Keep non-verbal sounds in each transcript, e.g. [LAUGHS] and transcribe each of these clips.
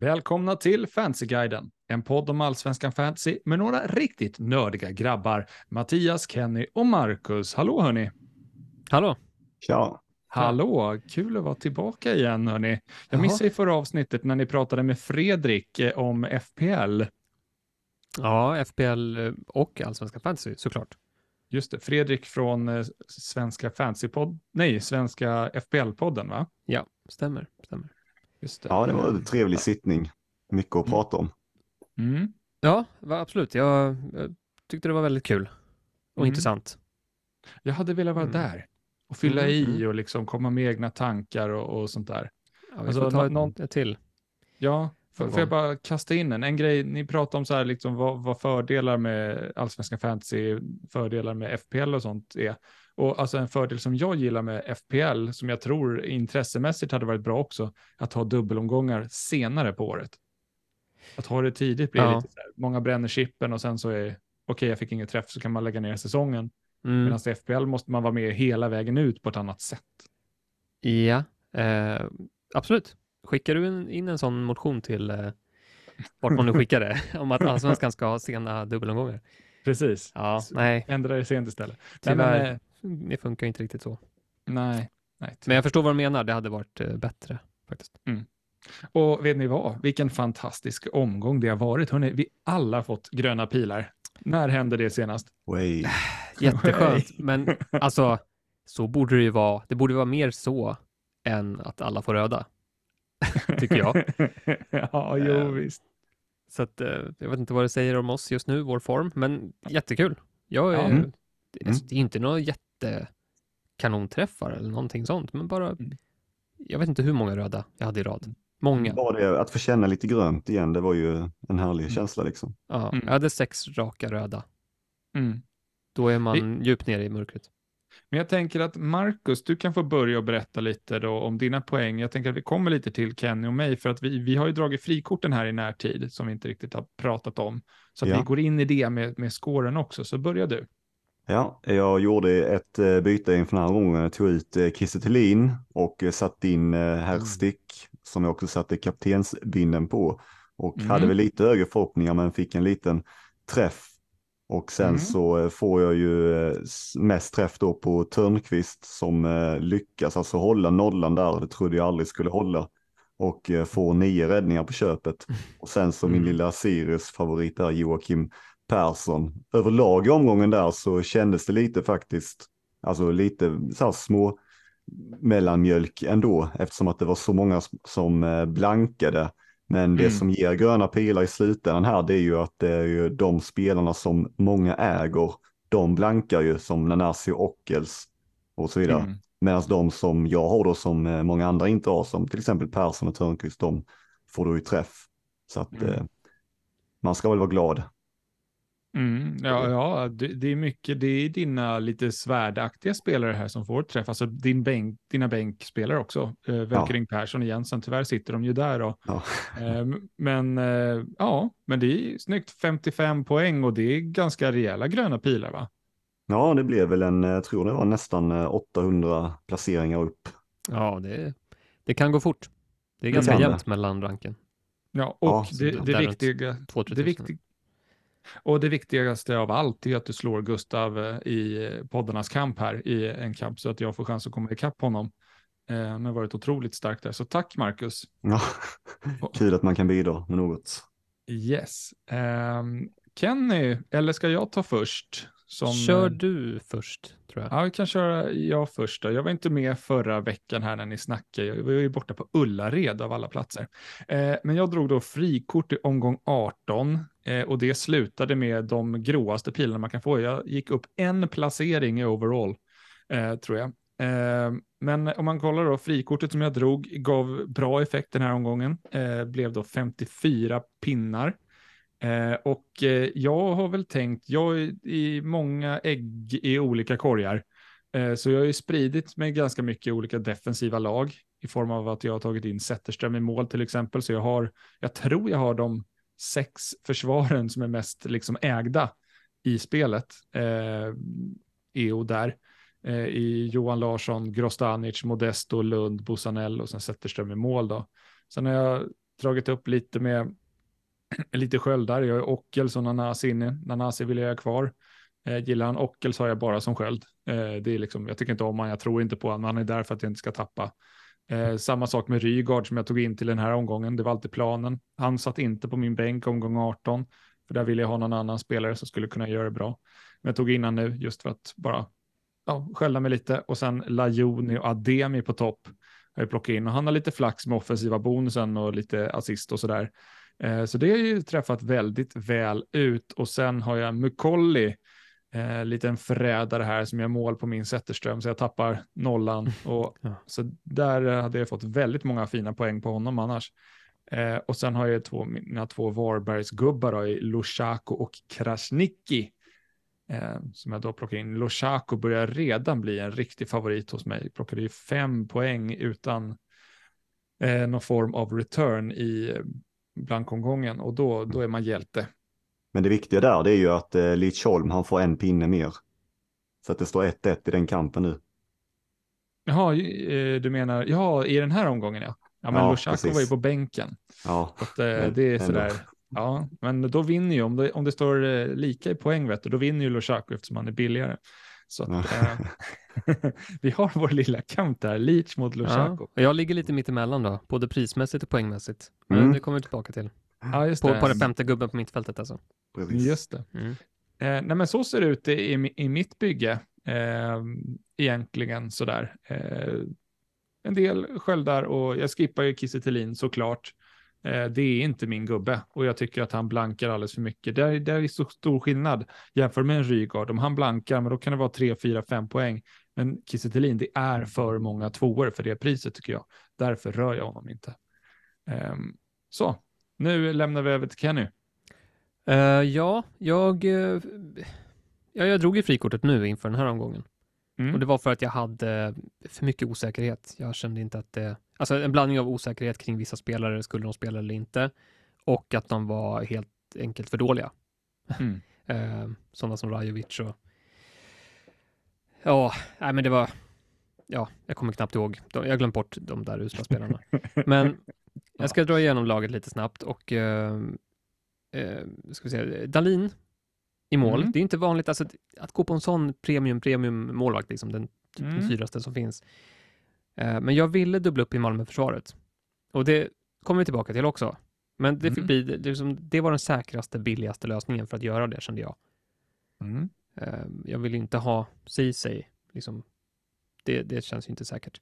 Välkomna till Fantasyguiden, en podd om allsvenskan fantasy med några riktigt nördiga grabbar. Mattias, Kenny och Marcus. Hallå hörni! Hallå! Tja! Hallå, kul att vara tillbaka igen hörni. Jag Jaha. missade i förra avsnittet när ni pratade med Fredrik eh, om FPL. Ja, FPL eh, och Allsvenska Fantasy såklart. Just det, Fredrik från eh, Svenska Fantasypodd, nej, Svenska FPL-podden va? Ja, stämmer. stämmer. Just det. Ja, det var en trevlig sittning. Mycket att prata om. Mm. Ja, absolut. Jag, jag tyckte det var väldigt kul och Mm. intressant. Jag hade velat vara Mm. där och fylla Mm, i mm. och liksom komma med egna tankar och, och sånt där. Ja, vi Alltså, får ta ett, någon- ett till. Ja, får, Någon får jag bara kasta in en, en grej, ni pratar om så här liksom vad, vad fördelar med allsvenska fantasy, fördelar med FPL och sånt är. Och alltså en fördel som jag gillar med FPL, som jag tror intressemässigt hade varit bra också, att ha dubbelomgångar senare på året. Att ha det tidigt blir Ja. lite så här, många bränner chippen och sen så är, okej jag fick ingen träff så kan man lägga ner säsongen. Mm. Medan i FPL måste man vara med hela vägen ut på ett annat sätt. Ja, eh, absolut. Skickar du in en sån motion till eh, vart man nu skickar det, [LAUGHS] om att Allsvenskan ska ha sena dubbelomgångar? Precis. Ja, nej, Ändra det sent istället. Nej, tyvärr. men, eh, Det funkar inte riktigt så. nej, nej. Men jag förstår vad du menar. Det hade varit eh, bättre faktiskt. Och vet ni vad? Vilken fantastisk omgång det har varit. Hörrni, vi alla har fått gröna pilar. När hände det senast? Way. [SIGHS] Jätteskönt, men [LAUGHS] alltså så borde det ju vara. Det borde vara mer så än att alla får röda, [LAUGHS] tycker jag. ja, jo Eh, visst. Så att, eh, jag vet inte vad det säger om oss just nu, vår form, men jättekul. Jag är, Ja. Mm. det, alltså, det är inte några jättekanonträffar eller någonting sånt, men bara, Mm. jag vet inte hur många röda jag hade i rad. Många. Bara det att få känna lite grönt igen, det var ju en härlig Mm. känsla liksom. Ja, Mm. Jag hade sex raka röda. Mm. Då är man djupt nere i mörkret. Men jag tänker att Marcus, du kan få börja och berätta lite då om dina poäng. Jag tänker att vi kommer lite till Kenny och mig, för att vi, vi har ju dragit frikorten här i närtid, som vi inte riktigt har pratat om. Så att Ja. vi går in i det med, med skåren också, så börja du. Ja, jag gjorde ett eh, byte inför den här gången. Jag tog ut eh, Kiese Thelin och eh, satte in eh, Herstick som jag också satte kaptensbinden på. Och Mm. hade väl lite högre förhoppningar men fick en liten träff. Och sen Mm. så eh, får jag ju eh, mest träff då på Törnqvist som eh, lyckas alltså hålla nollan där. Det trodde jag aldrig skulle hålla. Och eh, får nio räddningar på köpet. Och sen så min Mm. lilla Sirius favorit där Joakim Persson. Överlag i omgången där så kändes det lite faktiskt, alltså lite så här små mellanmjölk ändå eftersom att det var så många som eh, blankade. Men det Mm. som ger gröna pilar i slutändan här det är ju att det är ju de spelarna som många äger, de blankar ju som Nanasi och Ockels och så vidare. Mm. Medan de som jag har då som eh, många andra inte har som till exempel Persson och Törnqvist, de får då ju träff. Så att Mm. eh, man ska väl vara glad. Mm, ja, ja det, det är mycket, det är dina lite svärdaktiga spelare här som får träff, alltså din bänk, dina bänkspelare också. Eh, Välkering Persson och Jensen, tyvärr sitter de ju där då. Ja. [LAUGHS] Eh, men eh, ja, men det är snyggt 55 poäng och det är ganska rejäla gröna pilar va? Ja, det blev väl en, jag tror det var nästan eh, 800 placeringar upp. Ja, det, det kan gå fort. Det är ganska det. jämnt mellan ranken. Ja, och Ja, det, det, viktiga, 2 det, viktig, och det viktigaste av allt är att du slår Gustav eh, i eh, poddarnas kamp här i en kamp så att jag får chans att komma ikapp honom. Eh, Han har varit otroligt stark där, så tack Marcus. Ja. [LAUGHS] Kul att man kan bidra med något. Yes. Ehm, Kenny, eller ska jag ta först? Som, Kör eh, du först, tror jag. Ja, vi kan köra jag först då. Jag var inte med förra veckan här när ni snackade. Jag var ju borta på Ullared av alla platser. Eh, men jag drog då frikort i omgång 18 eh, och det slutade med de gråaste pilarna man kan få. Jag gick upp en placering i overall, eh, tror jag. Eh, men om man kollar då, frikortet som jag drog gav bra effekt den här omgången. Eh, blev då 54 pinnar. Eh, och eh, jag har väl tänkt, jag är i många ägg i olika korgar. Eh, så jag har ju spridit mig ganska mycket i olika defensiva lag i form av att jag har tagit in Zetterström i mål till exempel. Så jag har, jag tror jag har dem sex försvaren som är mest liksom ägda i spelet. Eh, EO där. Eh, I Johan Larsson, Grostanic, Modesto, Lund, Bosanell och sen Zetterström i mål då. Sen har jag dragit upp lite med [CLEARS THROAT] lite sköldar. Jag har Ockels och Nanasi inne. Nanasi vill jag ha kvar. Eh, gillar han Ockels har jag bara som sköld. Eh, det är liksom, jag tycker inte om honom, jag tror inte på honom, han är där för att jag inte ska tappa. Eh, samma sak med Rygaard som jag tog in till den här omgången, det var alltid planen. Han satt inte på min bänk omgång 18, för där ville jag ha någon annan spelare som skulle kunna göra det bra. Men jag tog in han nu just för att bara ja, skälla mig lite och sen Lajoni och Ademi på topp har jag plockat in och han har lite flax med offensiva bonusen och lite assist och sådär. Eh, så det har ju träffat väldigt väl ut och sen har jag Mukolli, eh, liten förrädare här som gör mål på min Zetterström så jag tappar nollan [LAUGHS] och ja. så där hade jag fått väldigt många fina poäng på honom annars. Eh, och sen har jag två, mina två Varbergsgubbar i Lushaku och Krasniqi eh, som jag då plockar in. Lushaku börjar redan bli en riktig favorit hos mig. Plockade ju fem poäng utan eh, någon form av return i blankomgången och då, då är man hjälte. Men det viktiga där det är ju att eh, Lidsholm han får en pinne mer. Så att det står 1-1 i den kampen nu. Jaha, eh, du menar, ja, i den här omgången ja. Ja, men ja, Lushaku var ju på bänken. Ja, att, eh, det är sådär. Ja, men då vinner ju, om det, om det står eh, lika i poäng, vet du, då vinner ju Lushaku eftersom han är billigare. Så att, äh, [LAUGHS] vi har vår lilla kamp där, Leach mot Lushaku. Ja, jag ligger lite mitt emellan då, både prismässigt och poängmässigt. Men mm. det kommer vi tillbaka till. Ja, just på, det. på den femte gubben på mittfältet alltså. Precis. Just det. Mm. Eh, nej men så ser det ut i, i, i mitt bygge, eh, egentligen sådär. Eh, en del sköldar och jag skippar ju Kiese såklart. Eh, det är inte min gubbe och jag tycker att han blankar alldeles för mycket. Det är, det är så stor skillnad jämfört med en Rygaard. Om han blankar, men då kan det vara 3, 4, 5 poäng. Men Kiese det är för många tvåor för det priset tycker jag. Därför rör jag honom inte. Um, så, nu lämnar vi över till Kenny. Uh, ja, jag, uh, ja, jag drog ju frikortet nu inför den här omgången. Mm. Och det var för att jag hade för mycket osäkerhet. Jag kände inte att det, alltså en blandning av osäkerhet kring vissa spelare, skulle de spela eller inte, och att de var helt enkelt för dåliga. Mm. uh, [LAUGHS] sådana som Rajovic och Ja, nej men det var, ja, jag kommer knappt ihåg. Jag har glömt bort de där usla spelarna. [LAUGHS] Men jag ska dra igenom laget lite snabbt och uh, ska vi se, Dalin i mål. Mm. Det är inte vanligt alltså, att gå på en sån premium, premium målvakt, liksom den typ mm. dyraste som finns. Uh, men jag ville dubbla upp i Malmöförsvaret och det kommer vi tillbaka till också. Men det fick mm. bli, det, liksom, det, var den säkraste, billigaste lösningen för att göra det kände jag. Mm. jag vill inte ha Ceesay, liksom. det, det känns ju inte säkert.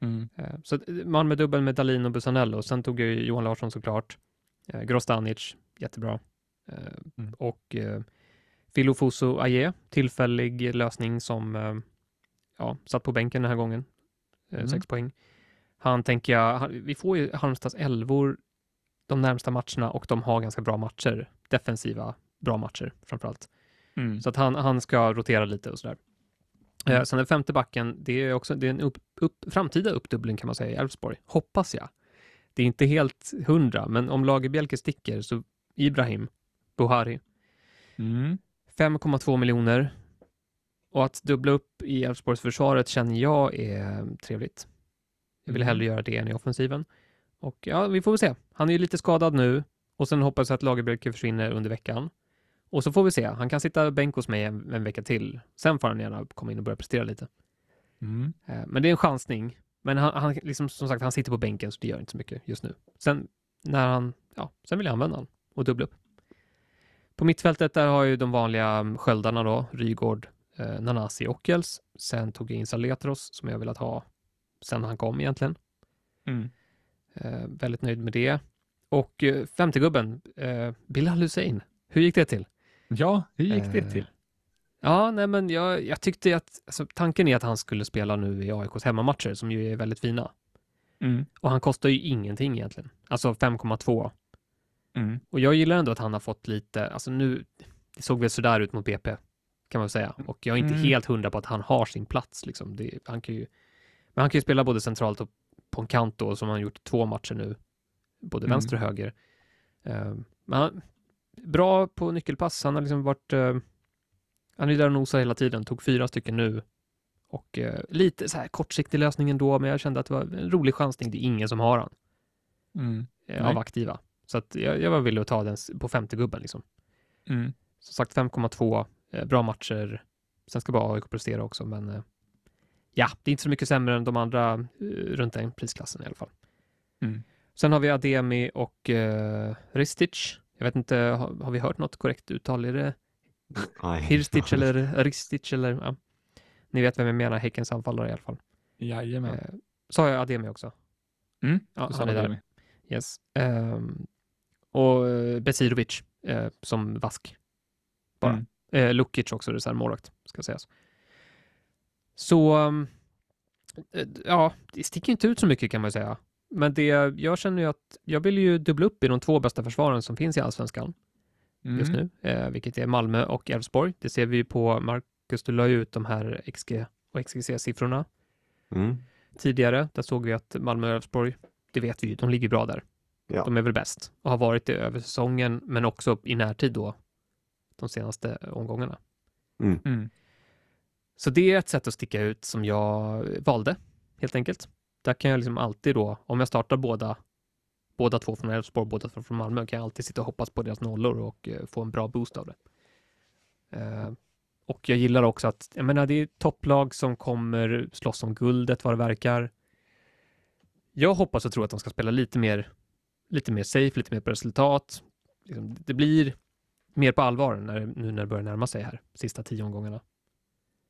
Mm. Eh, så Malmö dubbel med Dalin och Busanello. Sen tog jag Johan Larsson såklart. Eh, Grostanic, jättebra. Eh, mm. Och Filofoso Aje, tillfällig lösning som ja, satt på bänken den här gången. Mm. Sex poäng. Han tänker jag, vi får ju Halmstads elvor de närmsta matcherna och de har ganska bra matcher. Defensiva, bra matcher framförallt. Mm. Så att han, han ska rotera lite och sådär. Mm. Eh, sen den femte backen, det är också det är en upp, upp, framtida uppdubbling kan man säga i Elfsborg, hoppas jag. Det är inte helt hundra, men om Lagerbjälke sticker så Ibrahim Buhari. Mm. 5,2 miljoner. Och att dubbla upp i Elfsborgsförsvaret känner jag är trevligt. Jag vill mm. hellre göra det än i offensiven. Och ja, vi får väl se. Han är ju lite skadad nu och sen hoppas jag att Lagerbjälke försvinner under veckan. Och så får vi se. Han kan sitta bänk hos mig en, en vecka till. Sen får han gärna komma in och börja prestera lite. Mm. Eh, men det är en chansning. Men han, han, liksom, som sagt, han sitter på bänken så det gör inte så mycket just nu. Sen när han, ja, sen vill jag använda honom och dubbla upp. På mittfältet där har jag ju de vanliga sköldarna då, Rygård, eh, Nanasi och Ockels. Sen tog jag in Saletros som jag velat ha sen han kom egentligen. Mm. Eh, väldigt nöjd med det. Och eh, femte gubben, eh, Bilal Hussein. Hur gick det till? Ja, hur gick det till? Eh, ja, nej men jag, jag tyckte att, alltså, tanken är att han skulle spela nu i AIKs hemmamatcher som ju är väldigt fina. Mm. Och han kostar ju ingenting egentligen. Alltså 5,2. Mm. Och jag gillar ändå att han har fått lite, alltså nu, det såg väl sådär ut mot BP, kan man säga. Och jag är inte mm. helt hundra på att han har sin plats liksom. Det, han kan ju, men han kan ju spela både centralt och på en kant då, som han gjort två matcher nu. Både mm. vänster och höger. Uh, men han, bra på nyckelpass. Han har liksom varit, uh, han är där och nosar hela tiden, tog fyra stycken nu. Och uh, lite så här kortsiktig lösning ändå, men jag kände att det var en rolig chansning. Det är ingen som har han. Mm. eh, av aktiva. Så att jag, jag var villig att ta den på 50-gubben liksom. Mm. Som sagt 5,2, eh, bra matcher. Sen ska bara AIK prestera också, men eh, ja, det är inte så mycket sämre än de andra eh, runt den prisklassen i alla fall. Mm. Sen har vi Ademi och eh, Ristic. Jag vet inte, har, har vi hört något korrekt uttal? Är det Nej. Hirstic [LAUGHS] eller Ristic eller? Ja. Ni vet vem jag menar, Häckens anfallare i alla fall. Jajamän. Eh, sa jag Ademi också? Mm. Ja, han är där. Yes. Ehm, och eh, Besirovic eh, som vask. Bara. Mm. Eh, Lukic också, reservmålvakt, ska sägas. Så, um, eh, ja, det sticker inte ut så mycket kan man ju säga. Men det, jag känner ju att jag vill ju dubbla upp i de två bästa försvaren som finns i allsvenskan just Mm. nu, eh, vilket är Malmö och Elfsborg. Det ser vi ju på, Marcus, du la ju ut de här XG och XGC-siffrorna Mm. tidigare. Där såg vi att Malmö och Elfsborg, det vet vi ju, de ligger bra där. Ja. De är väl bäst och har varit det över säsongen, men också i närtid då, de senaste omgångarna. Mm. Så det är ett sätt att sticka ut som jag valde, helt enkelt. Där kan jag liksom alltid då, om jag startar båda, båda två från Elfsborg, båda två från Malmö, kan jag alltid sitta och hoppas på deras nollor och eh, få en bra boost av det. Eh, och jag gillar också att, jag menar, det är topplag som kommer slåss om guldet vad det verkar. Jag hoppas och tror att de ska spela lite mer, lite mer safe, lite mer på resultat. Liksom, Det blir mer på allvar när, nu när det börjar närma sig här, sista tio omgångarna.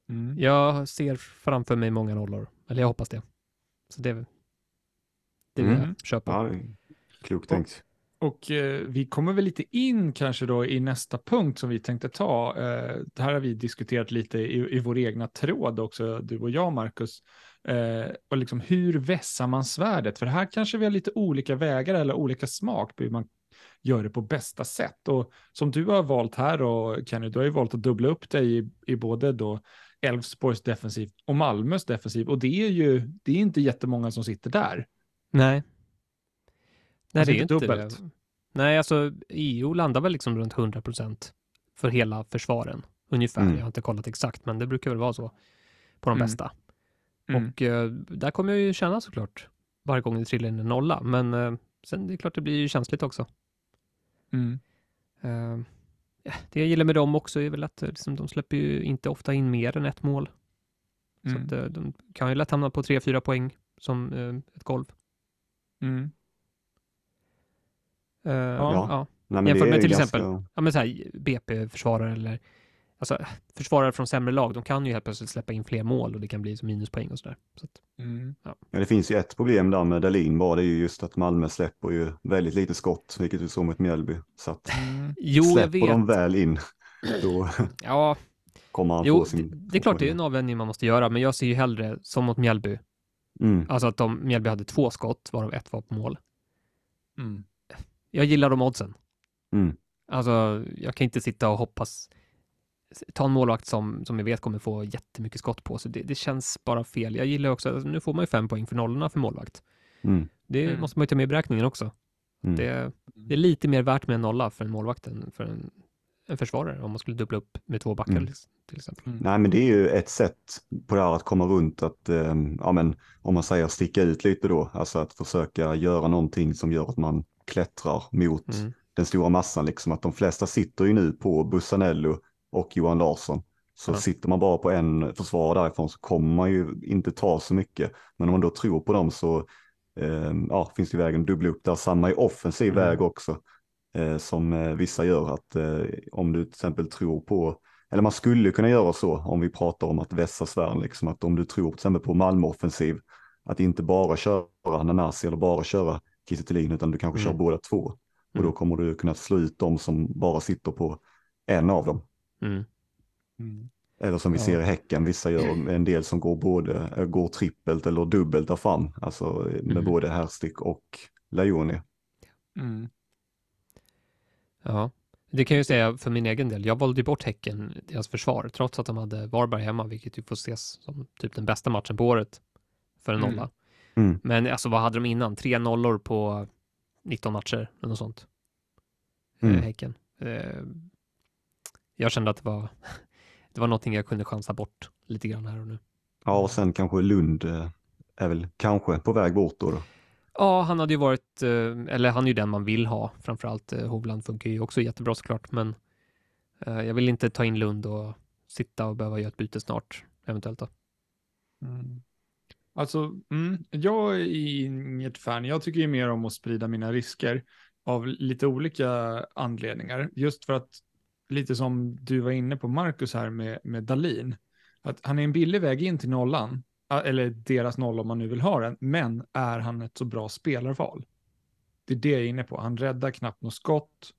Mm. Jag ser framför mig många nollor, eller jag hoppas det. Så det, det vill Mm. jag köpa. Ja, klokt tänkt. Och eh, vi kommer väl lite in kanske då i nästa punkt som vi tänkte ta. Eh, det här har vi diskuterat lite i, i vår egna tråd också, du och jag, Marcus. Eh, och liksom hur vässar man svärdet? För här kanske vi har lite olika vägar eller olika smak på hur man gör det på bästa sätt. Och som du har valt här och Kenny, du har ju valt att dubbla upp dig i, i både då Elfsborgs defensiv och Malmös defensiv. Och det är ju, det är inte jättemånga som sitter där. Nej. Nej, Alltså det är inte dubbelt. det. Nej, alltså EU landar väl liksom runt 100 procent för hela försvaren. Ungefär. Mm. Jag har inte kollat exakt, men det brukar väl vara så på de Mm. bästa. Mm. Och eh, där kommer jag ju känna såklart varje gång det trillar in en nolla, men eh, sen det är klart det blir ju känsligt också. Mm. Eh, det jag gillar med dem också är väl att eh, liksom, de släpper ju inte ofta in mer än ett mål. Så Mm. att, eh, de kan ju lätt hamna på 3-4 poäng som eh, ett golv. Mm. Eh, ja. Ja. Nej, men Jämfört med till ganska- exempel- ja, men så här BP-försvarare eller alltså, försvarare från sämre lag, de kan ju helt plötsligt släppa in fler mål och det kan bli som minuspoäng och sådär. Så att, Mm. Ja, det finns ju ett problem där med Dahlin bara, det är ju just att Malmö släpper ju väldigt lite skott, vilket vi såg mot Mjällby. Så att Mm. jo, släpper de väl in, då Ja, kommer han jo, få det, sin... det är klart det är en avvägning man måste göra, men jag ser ju hellre som mot Mjällby, Mm. alltså att de, Mjällby hade två skott, varav ett var på mål. Mm. Jag gillar de oddsen. Mm. Alltså, jag kan inte sitta och hoppas ta en målvakt som, som jag vet kommer få jättemycket skott på sig. Det, det känns bara fel. Jag gillar också, alltså, nu får man ju fem poäng för nollorna för målvakt. Mm. Det Mm. måste man ju ta med i beräkningen också. Mm. Det, det är lite mer värt med en nolla för en målvakt än för en, en försvarare om man skulle dubbla upp med två backar Mm. liksom, till exempel. Mm. Nej, men det är ju ett sätt på det här att komma runt att, eh, ja men om man säger sticka ut lite då, alltså att försöka göra någonting som gör att man klättrar mot Mm. den stora massan, liksom att de flesta sitter ju nu på Bussanello och Johan Larsson. Så Ja. sitter man bara på en försvarare därifrån så kommer man ju inte ta så mycket. Men om man då tror på dem så eh, ja, finns det vägen att dubbla upp där. Samma i offensiv Mm. väg också. Eh, som eh, vissa gör att eh, om du till exempel tror på, eller man skulle kunna göra så om vi pratar om att vässa svärden, liksom att om du tror till exempel på Malmö offensiv, att inte bara köra Nanasi eller bara köra Kiese utan du kanske Mm. kör båda två. Och då Mm. kommer du kunna slå ut dem som bara sitter på en av dem. Mm. Mm. Eller som vi Ja. ser i Häcken, vissa gör en del som går både, äh, går trippelt eller dubbelt där fram. Alltså med Mm. både Herstick och Lajoni. Mm. Ja, det kan jag ju säga för min egen del. Jag valde ju bort Häcken, deras försvar, trots att de hade Varberg hemma, vilket ju får ses som typ den bästa matchen på året för en Mm. nolla. Mm. Men alltså vad hade de innan? Tre nollor på 19 matcher eller något sånt. Mm. Eh, häcken. Jag kände att det var, det var någonting jag kunde chansa bort lite grann här och nu. Ja, och sen kanske Lund eh, är väl kanske på väg bort då. då. Ja, han hade ju varit, eh, eller han är ju den man vill ha framförallt. Eh, Hovland funkar ju också jättebra såklart, men jag vill inte ta in Lund och sitta och behöva göra ett byte snart, eventuellt då. Mm. Alltså, mm, jag är inget fan. Jag tycker ju mer om att sprida mina risker av lite olika anledningar. Just för att, lite som du var inne på Marcus här med, med Dalin, att han är en billig väg in till nollan, eller deras noll om man nu vill ha den, men är han ett så bra spelarval? Det är det jag är inne på. Han räddar knappt något skott,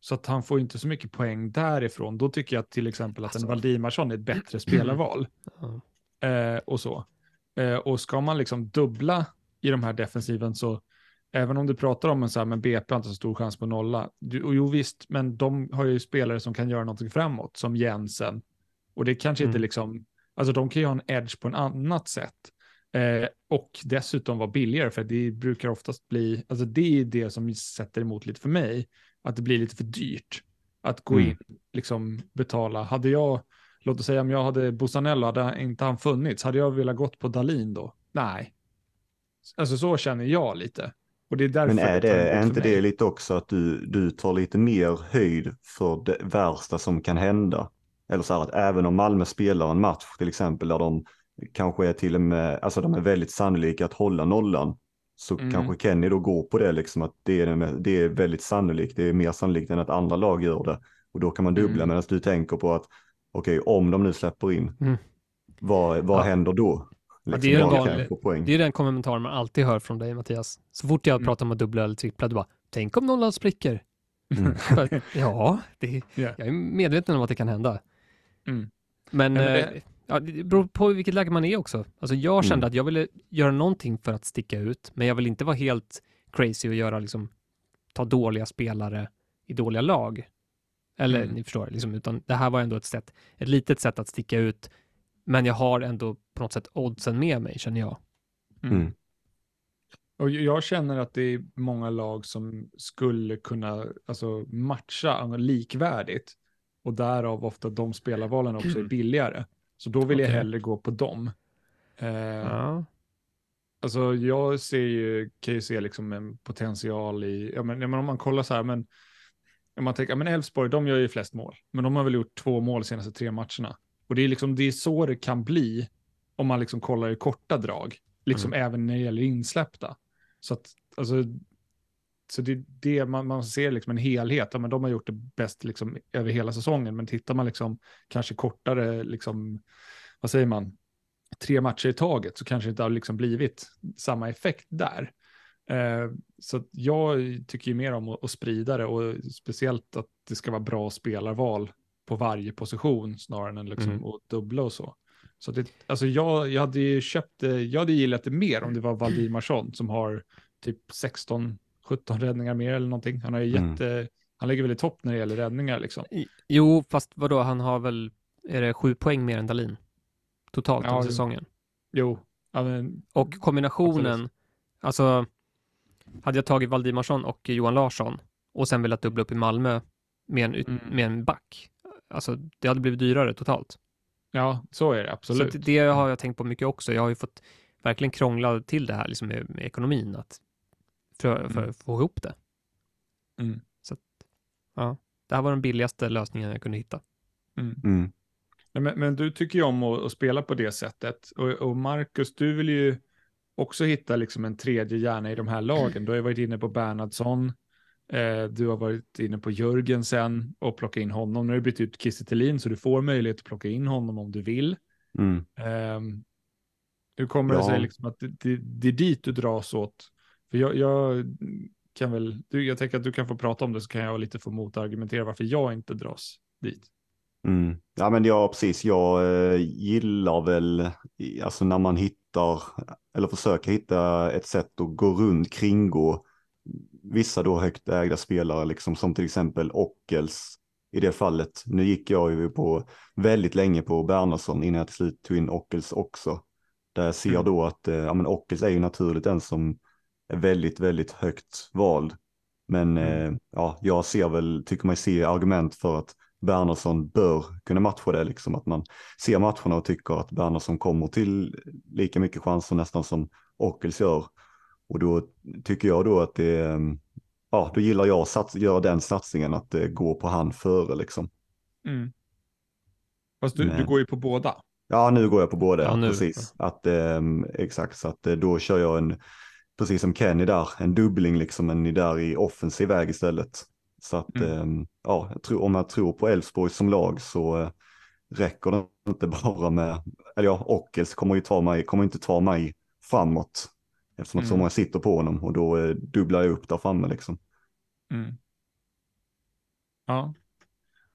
så att han får inte så mycket poäng därifrån. Då tycker jag till exempel att alltså. en Valdimarsson är ett bättre [CLEARS THROAT] spelarval. Mm. Eh, och så. Eh, och ska man liksom dubbla i de här defensiven så, även om du pratar om en så här, men BP har inte så stor chans på nolla. Du, och jo visst, men de har ju spelare som kan göra någonting framåt, som Jensen. Och det kanske mm. inte liksom, alltså de kan ju ha en edge på en annat sätt. Eh, och dessutom vara billigare, för det brukar oftast bli, alltså det är det som sätter emot lite för mig, att det blir lite för dyrt att gå mm. in, liksom betala. Hade jag låt oss säga om jag hade Bosanello, hade inte han funnits, hade jag velat gått på Dalin då? Nej. Alltså så känner jag lite. Och det är därför Men är, det, är inte det lite också att du, du tar lite mer höjd för det värsta som kan hända? Eller så här att även om Malmö spelar en match till exempel där de kanske är till och med, alltså de är väldigt sannolika att hålla nollan. Så mm. kanske Kenny då går på det liksom att det är, det är väldigt sannolikt, det är mer sannolikt än att andra lag gör det. Och då kan man dubbla mm. medan du tänker på att okej, om de nu släpper in, mm. vad, vad ja. händer då? Liksom, ja, det, är liksom, vanlig, det är den kommentaren man alltid hör från dig Mattias. Så fort jag mm. pratar om att dubbla eller trippla, du bara, tänk om någon spricker. Mm. [LAUGHS] ja, det, yeah. jag är medveten om att det kan hända. Mm. Men, men det... Eh, ja, det beror på vilket läge man är också. Alltså jag kände mm. att jag ville göra någonting för att sticka ut, men jag vill inte vara helt crazy och göra liksom, ta dåliga spelare i dåliga lag. Eller mm. ni förstår, liksom, utan det här var ändå ett sätt, ett litet sätt att sticka ut. Men jag har ändå på något sätt oddsen med mig, känner jag. Mm. mm. Och jag känner att det är många lag som skulle kunna alltså, matcha likvärdigt. Och därav ofta de spelarvalen också är billigare. Så då vill okay. jag hellre gå på dem. Eh, ja. Alltså jag ser ju, kan ju se liksom en potential i, ja men, ja, men om man kollar så här, men om man tänker, men Elfsborg, de gör ju flest mål, men de har väl gjort två mål de senaste tre matcherna. Och det är liksom, det är så det kan bli om man liksom kollar i korta drag, liksom mm. även när det gäller insläppta. Så att, alltså, så det det man, man ser liksom en helhet, ja, men de har gjort det bäst liksom över hela säsongen, men tittar man liksom kanske kortare, liksom, vad säger man, tre matcher i taget så kanske det inte har liksom blivit samma effekt där. Eh, så jag tycker ju mer om att, att, sprida det och speciellt att det ska vara bra spelarval på varje position snarare än liksom mm. att dubbla och så. Så det, alltså jag, jag hade ju köpt det, jag hade gillat det mer om det var Valdimarsson som har typ 16, 17 räddningar mer eller någonting. Han har ju mm. jätte, mm. han ligger väl i topp när det gäller räddningar liksom. Jo, fast vadå, han har väl, är det sju poäng mer än Dalin? Totalt ja, säsongen. Jo. Ja, men, och kombinationen, absolut. alltså hade jag tagit Valdimarsson och Johan Larsson och sen velat dubbla upp i Malmö med en, mm. med en back, alltså det hade blivit dyrare totalt. Ja, så är det absolut. Så det har jag tänkt på mycket också. Jag har ju fått verkligen krångla till det här liksom med, med ekonomin att för, för mm. få ihop det. Mm. Så att, ja, det här var den billigaste lösningen jag kunde hitta. Mm. mm. Men, men, du tycker ju om att, att, spela på det sättet och, och Marcus, du vill ju också hitta liksom en tredje hjärna i de här lagen. Du har ju varit inne på Bernhardsson, du har varit inne på Jörgensen och plocka in honom. Nu har du bytt ut Kiese så du får möjlighet att plocka in honom om du vill. Mm. Eh, hur kommer ja. det sig liksom att det, det, det, är dit du dras åt? För jag, jag kan väl, du, jag tänker att du kan få prata om det så kan jag lite få motargumentera varför jag inte dras dit. Mm. Ja men ja precis, jag eh, gillar väl, alltså när man hittar, eller försöker hitta ett sätt att gå runt, kringgå vissa då högt ägda spelare, liksom som till exempel Ockels i det fallet. Nu gick jag ju på väldigt länge på Bernhardsson innan jag till slut tog in Ockels också. Där jag ser mm. då att eh, ja, men Ockels är ju naturligt den som är väldigt, väldigt högt vald. Men mm. eh, ja, jag ser väl, tycker man ser argument för att Bernersson bör kunna matcha det, liksom att man ser matcherna och tycker att Bernersson kommer till lika mycket chanser nästan som Ockels gör. Och då tycker jag då att det ja, då gillar jag att göra den satsningen, att det går på han före liksom. Mm. Fast du, du går ju på båda. Ja, nu går jag på båda, ja, precis. Att, eh, exakt, så att eh, då kör jag en, precis som Kenny där, en dubbling liksom, men där i offensiv väg istället. Så att, mm. eh, ja, jag tror, om jag tror på Elfsborg som lag så eh, räcker det inte [LAUGHS] bara med, eller ja, Ockels kommer ju ta mig, kommer inte ta mig framåt. Eftersom att mm. så många sitter på honom och då eh, dubblar jag upp där framme liksom. Mm. Ja.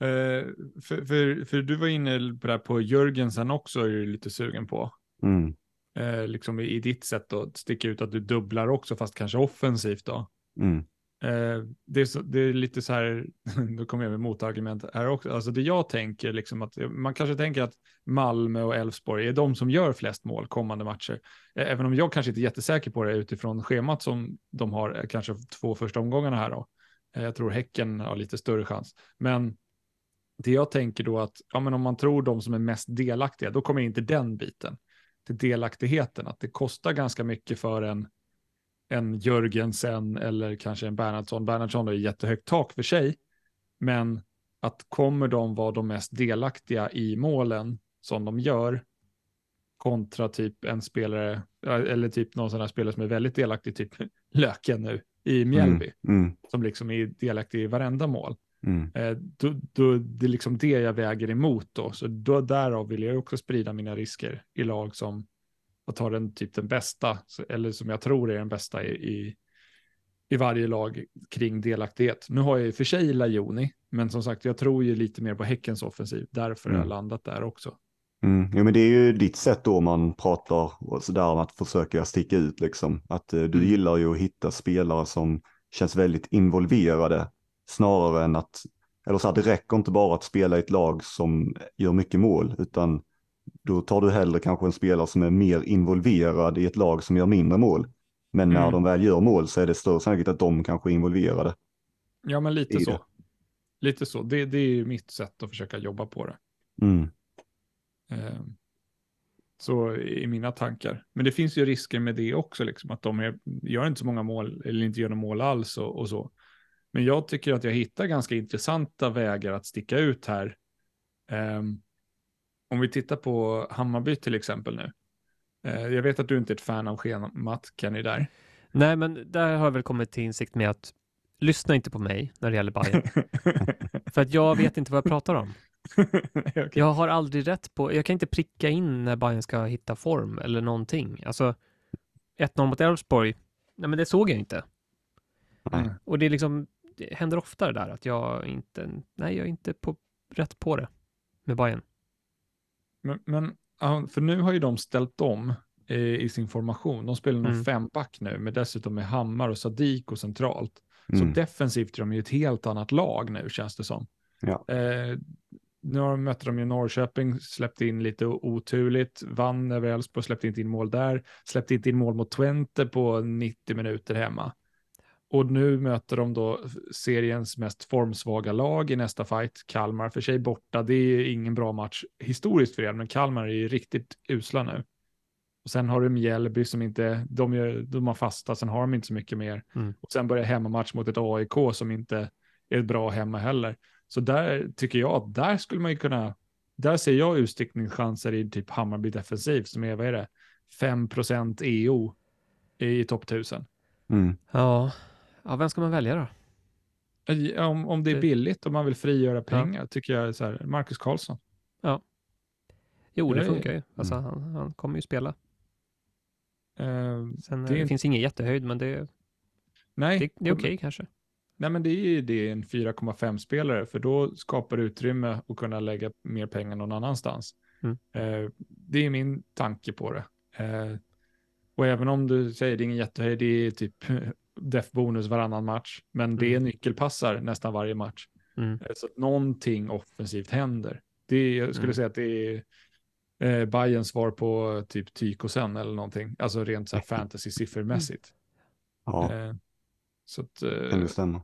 Uh, för, för, för, du var inne på det här på Jörgensen också, är du lite sugen på. Mm. Uh, liksom i, i ditt sätt att sticka ut att du dubblar också, fast kanske offensivt då. Mm. Eh, det, är så, det, är lite så här, [LAUGHS] då kommer jag med motargument här också. Alltså det jag tänker, liksom att man kanske tänker att Malmö och Elfsborg är de som gör flest mål kommande matcher. Eh, även om jag kanske inte är jättesäker på det utifrån schemat som de har, eh, kanske två första omgångarna här då. Eh, jag tror Häcken har lite större chans. Men det jag tänker då att ja, men om man tror de som är mest delaktiga, då kommer inte den biten till delaktigheten, att det kostar ganska mycket för en, en Jörgensen eller kanske en Bernhardsson. Bernhardsson har ju jättehögt tak för sig, men att kommer de vara de mest delaktiga i målen som de gör kontra typ en spelare, eller typ någon sån här spelare som är väldigt delaktig, typ [LAUGHS] Löken nu i Mjällby, mm, mm. som liksom är delaktig i varenda mål. Mm. Eh, då, då, det är liksom det jag väger emot då. Så då, därav vill jag också sprida mina risker i lag som jag tar den typ den bästa, eller som jag tror är den bästa i, i, i varje lag kring delaktighet. Nu har jag och för sig Lajoni, men som sagt, jag tror ju lite mer på Häckens offensiv. Därför mm. har jag mm. landat där också. Mm. Jo, men det är ju ditt sätt då man pratar sådär om att försöka sticka ut liksom. Att eh, du mm. gillar ju att hitta spelare som känns väldigt involverade snarare än att, eller så här, det räcker inte bara att spela i ett lag som gör mycket mål, utan då tar du hellre kanske en spelare som är mer involverad i ett lag som gör mindre mål. Men när mm. de väl gör mål så är det större sannolikhet att de kanske är involverade. Ja, men lite så. Det. Lite så. Det, det är mitt sätt att försöka jobba på det. Mm. Eh, så i mina tankar. Men det finns ju risker med det också, liksom, att de är, gör inte så många mål eller inte gör några mål alls och, och så. Men jag tycker att jag hittar ganska intressanta vägar att sticka ut här. Um, om vi tittar på Hammarby till exempel nu. Uh, jag vet att du inte är ett fan av schemat, Kenny, där. [LAUGHS] Nej, men där har jag väl kommit till insikt med att lyssna inte på mig när det gäller Bayern. [LAUGHS] För att jag vet inte vad jag pratar om. [LAUGHS] okay. Jag har aldrig rätt på, jag kan inte pricka in när Bayern ska hitta form eller någonting. Alltså, 1-0 mot Elfsborg, nej men det såg jag inte. Mm. Och det är liksom, det händer ofta det där att jag inte, nej, jag är inte på, rätt på det med Bayern. Men, men för nu har ju de ställt om i, i sin formation. De spelar mm. fem back nu, med dessutom med Hammar och Sadiko centralt. Mm. Så defensivt är de ju ett helt annat lag nu, känns det som. Ja. Eh, nu har de mött dem i Norrköping, släppte in lite oturligt, vann över Elfsborg, släppte inte in mål där, släppte inte in mål mot Twente på 90 minuter hemma. Och nu möter de då seriens mest formsvaga lag i nästa fight. Kalmar för sig borta. Det är ingen bra match historiskt för er, men Kalmar är ju riktigt usla nu. Och sen har du Mjällby som inte, de, gör, de har fasta, sen har de inte så mycket mer. Mm. Och sen börjar hemmamatch mot ett AIK som inte är bra hemma heller. Så där tycker jag att där skulle man ju kunna, där ser jag utstickningschanser i typ Hammarby defensiv som är, vad är det, 5 EO i topp 1000. Mm. Ja, Ja, vem ska man välja då? Om, om det är billigt och man vill frigöra pengar ja. tycker jag så här, Marcus Karlsson. Ja. Jo, det, det funkar ju. Alltså, mm. han, han kommer ju spela. Uh, Sen, det, det finns ingen jättehöjd, men det, nej, det, det är okej okay, kanske. Nej, men det är ju det en 4,5 spelare, för då skapar det utrymme att kunna lägga mer pengar någon annanstans. Mm. Uh, det är min tanke på det. Uh, och även om du säger det är ingen jättehöjd, det är typ def bonus varannan match, men det är mm. nyckelpassar nästan varje match. Mm. Eh, så att någonting offensivt händer. Det jag skulle mm. säga att det är eh, Bayerns svar på typ Tyko sen eller någonting, alltså rent så här fantasy siffermässigt. Ja, eh, så att, eh, kan det stämma.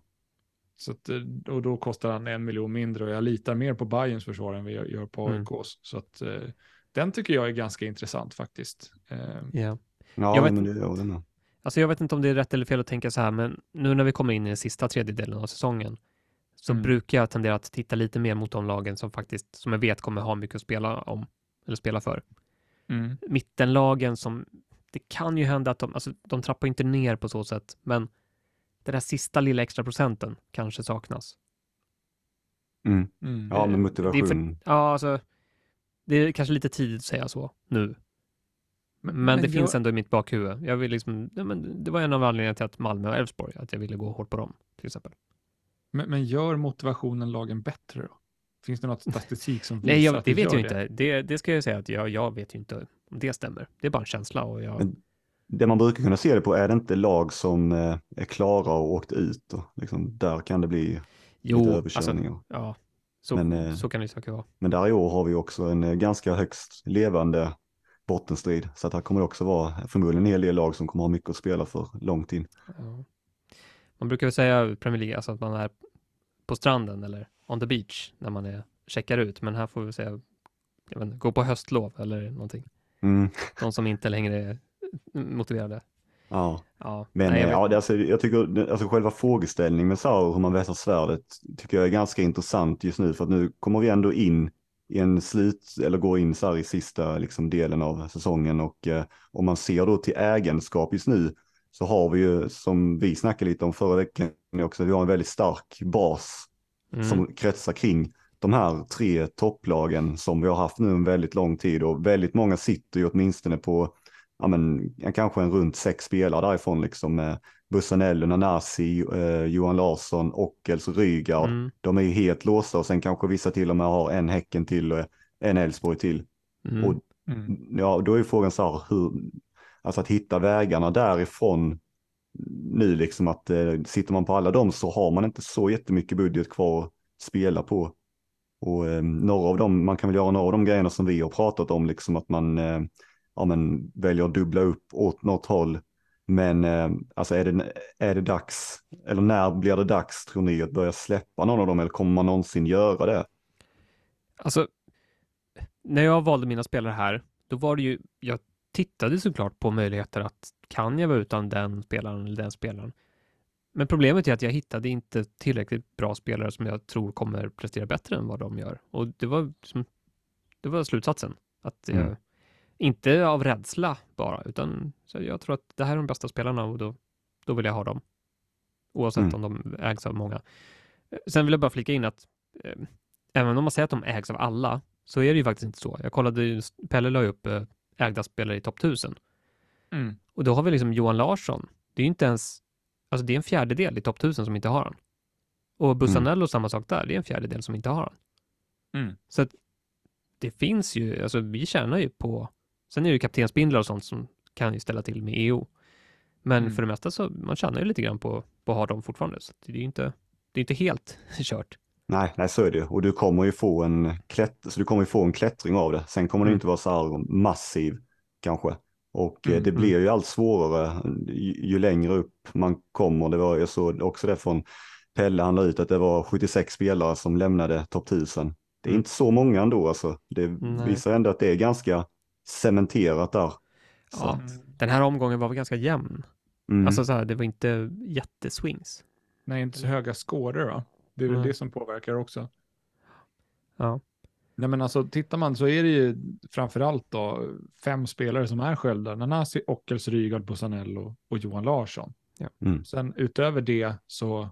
Så att, eh, och då kostar han en miljon mindre och jag litar mer på Bayerns försvar än vi gör på AIKs. Mm. Så att eh, den tycker jag är ganska intressant faktiskt. Ja, ja jag men det är det med. Alltså jag vet inte om det är rätt eller fel att tänka så här, men nu när vi kommer in i den sista tredjedelen av säsongen så Mm. brukar jag tendera att titta lite mer mot de lagen som faktiskt, som jag vet kommer ha mycket att spela om, eller spela för. Mm. Mittenlagen som, det kan ju hända att de, alltså de trappar inte ner på så sätt, men den där sista lilla extra procenten kanske saknas. Mm. Mm. Ja, men är motivation. för- Ja, alltså, det är kanske lite tidigt att säga så nu, men, det jag- finns ändå i mitt bakhuvud. Jag vill liksom, ja, men det var en av anledningarna till att Malmö och Elfsborg, att jag ville gå hårt på dem, till exempel. Men, men gör motivationen lagen bättre då? Finns det något statistik som visar [LAUGHS] Nej, jag, att det vet jag inte. Det, det ska jag säga att jag, jag vet ju inte om det stämmer. Det är bara en känsla och jag... Men- Det man brukar kunna se det på är det inte lag som eh, är klara och åkt ut. Då? Liksom, där kan det bli lite jo, alltså, överkörningar. ja, så, Men, eh, så kan det säkert vara. Men där i år har vi också en eh, ganska högst levande bottenstrid. Så att här kommer det också vara förmodligen en hel del lag som kommer ha mycket att spela för långt in. Ja. Man brukar väl säga Premier League, alltså att man är på stranden eller on the beach när man är, checkar ut, men här får vi säga, jag vet inte, gå på höstlov eller någonting. Mm, De som inte längre är motiverade. ja. Ja, Men nej, jag ja, det, alltså, jag tycker alltså, själva frågeställningen med här, hur man vässar svärdet tycker jag är ganska intressant just nu för att nu kommer vi ändå in i en slut eller går in så här i sista liksom, delen av säsongen och eh, om man ser då till ägenskap just nu så har vi ju som vi snackade lite om förra veckan också, vi har en väldigt stark bas mm. som kretsar kring de här tre topplagen som vi har haft nu en väldigt lång tid och väldigt många sitter ju åtminstone på ja, men, en- kanske en runt sex spelare därifrån liksom med Bussanello, Nanasi, eh, Johan Larsson, Ockels och Rygaard. Mm. De är ju helt låsta och sen kanske vissa till och med har en Häcken till och en Elfsborg till. Mm. Och Mm. ja, då är frågan så här, hur, alltså att hitta vägarna därifrån nu liksom att eh, sitter man på alla dem så har man inte så jättemycket budget kvar att spela på. Och eh, några av dem, man kan väl göra några av de grejerna som vi har pratat om, liksom att man eh, ja, men väljer att dubbla upp åt något håll. Men eh, alltså är det, är det dags, eller när blir det dags tror ni att börja släppa någon av dem eller kommer man någonsin göra det? Alltså, när jag valde mina spelare här, då var det ju, jag tittade såklart på möjligheter att kan jag vara utan den spelaren eller den spelaren? Men problemet är att jag hittade inte tillräckligt bra spelare som jag tror kommer prestera bättre än vad de gör. Och det var, det var slutsatsen. Att jag, Mm. Inte av rädsla bara, utan så jag tror att det här är de bästa spelarna och då, då vill jag ha dem. Oavsett Mm. om de ägs av många. Sen vill jag bara flika in att eh, även om man säger att de ägs av alla, så är det ju faktiskt inte så. Jag kollade, ju- Pelle la ju upp eh, ägda spelare i topp 1000. Mm. Och då har vi liksom Johan Larsson. Det är ju inte ens, alltså det är en fjärdedel i topp 1000 som inte har han. Och Bussanello samma sak där, det är en fjärdedel som inte har han. Mm. Så att det finns ju, alltså vi tjänar ju på, sen är det ju kaptensbindlar och sånt som kan ju ställa till med EO. Men Mm. för det mesta så, man tjänar ju lite grann på, på att ha dem fortfarande. Så det är ju inte, det är inte helt [LAUGHS] kört. Nej, nej så är det. Och du kommer ju få en, klätt, så du kommer ju få en klättring av det. Sen kommer det Mm. inte vara så här massiv kanske. Och eh, Mm, det mm. blir ju allt svårare ju, ju längre upp man kommer. Det var, jag såg också det från Pelle, han la ut att det var 76 spelare som lämnade topp 1000. Det är Mm. inte så många ändå alltså. Det Nej. visar ändå att det är ganska cementerat där. Ja. att, Den här omgången var väl ganska jämn. mm. Alltså så här, det var inte jätteswings. Nej, inte så höga scorer va? Det är väl Nej. det som påverkar också. Ja. Nej men alltså tittar man så är det ju framförallt då fem spelare som är sköldar. Nanasi, Ockels, Rygaard, Bussanello och Johan Larsson. Ja. Mm. Sen utöver det så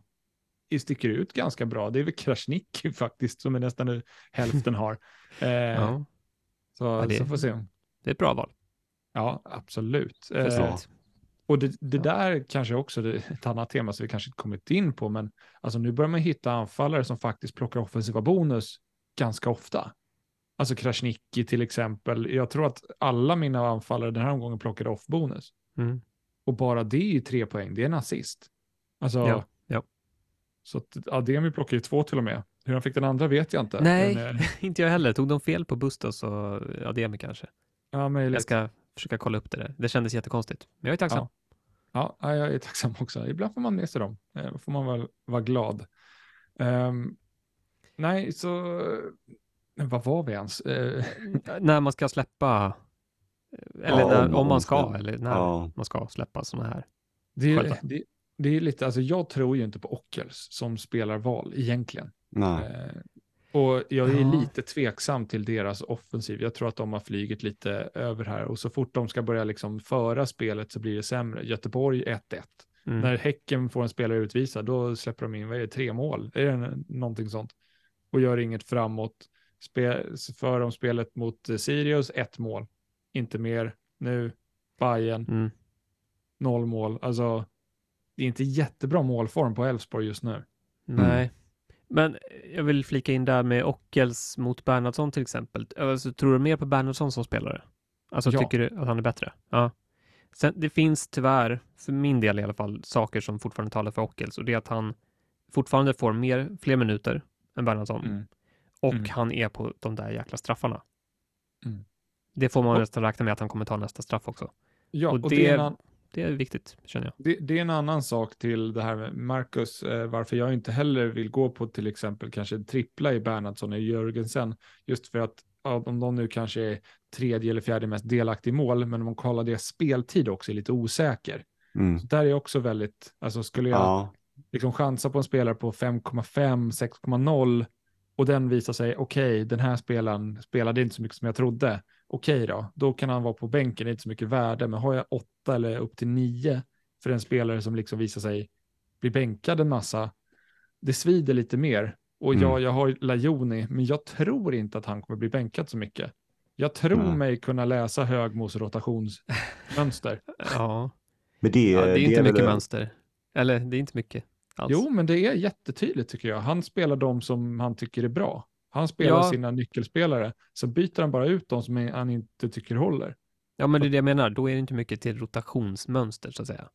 det sticker det ut ganska bra. Det är väl Krasniqi faktiskt som är nästan nu hälften har. [LAUGHS] Eh, ja, Så, det- så får vi se. Det är ett bra val. Ja, absolut. Eh, och det, det Ja. där kanske också är ett annat tema som vi kanske inte kommit in på, men alltså nu börjar man hitta anfallare som faktiskt plockar offensiva bonus ganska ofta. Alltså Krasniqi till exempel. Jag tror att alla mina anfallare den här omgången plockade off bonus. Mm. Och bara det är ju tre poäng, det är en assist. Alltså, Ja, ja. Så att Ademi plockar ju två till och med. Hur han fick den andra vet jag inte. Nej. Men, eh, [LAUGHS] Inte jag heller. Tog de fel på Bustos och Ademi kanske? Ja, möjligt. Jag ska försöka kolla upp det där. Det kändes jättekonstigt. Men jag är tacksam. Ja, ja, jag är tacksam också. Ibland får man med sig dem. Eh, Då får man väl vara glad. Ehm, nej, så... eh, Vad var vi ens? Eh, När man ska släppa, eller Ja, när, om man ska, ska. eller när Ja. man ska släppa sådana här. Det är, det, det är lite, alltså jag tror ju inte på Ockels som spelar val egentligen. Nej. Och jag är Ja. lite tveksam till deras offensiv. Jag tror att de har flugit lite över här och så fort de ska börja liksom föra spelet så blir det sämre. Göteborg 1-1. Mm. När Häcken får en spelare utvisad, då släpper de in, vad är det, tre mål? Är det någonting sånt? Och gör inget framåt. Spe, för de spelet mot Sirius, ett mål. Inte mer. Nu, Bayern Mm. noll mål. Alltså, det är inte jättebra målform på Elfsborg just nu. Nej. Men jag vill flika in där med Ockels mot Bernhardsson till exempel. Alltså, tror du mer på Bernhardsson som spelare? Alltså Ja. tycker du att han är bättre? Ja. Sen, det finns tyvärr, för min del i alla fall, saker som fortfarande talar för Ockels och det är att han fortfarande får mer, fler minuter än Bernhardsson och Mm. han är på de där jäkla straffarna. Mm. Det får man Och- nästan räkna med att han kommer ta nästa straff också. Ja, Och och, det- det, är en, Det är viktigt, känner jag. det, det är en annan sak till det här med Marcus, eh, varför jag inte heller vill gå på till exempel kanske en trippla i Bernhardsson och Jörgensen, just för att om de nu kanske är tredje eller fjärde mest delaktig i mål, men om man kollar deras speltid också är lite osäker. Mm. Så där är också väldigt, alltså skulle jag Ja. liksom chansa på en spelare på 5,5, 6,0 och den visar sig, okej, den här spelaren spelade inte så mycket som jag trodde. Okej då, då kan han vara på bänken, det är inte så mycket värde, men har jag åtta eller upp till nio för en spelare som liksom visar sig bli bänkad en massa, det svider lite mer. Och Mm. ja, jag har Lajoni, men jag tror inte att han kommer bli bänkad så mycket. Jag tror Nej. mig kunna läsa Högmos rotationsmönster. [LAUGHS] Ja, Men det, ja det är inte väl mycket det- mönster. Eller, det är inte mycket alls. Jo, men det är jättetydligt tycker jag. Han spelar de som han tycker är bra. Han spelar Ja. sina nyckelspelare, så byter han bara ut de som han inte tycker håller. Ja, men det är det jag menar. Då är det inte mycket till rotationsmönster, så att säga.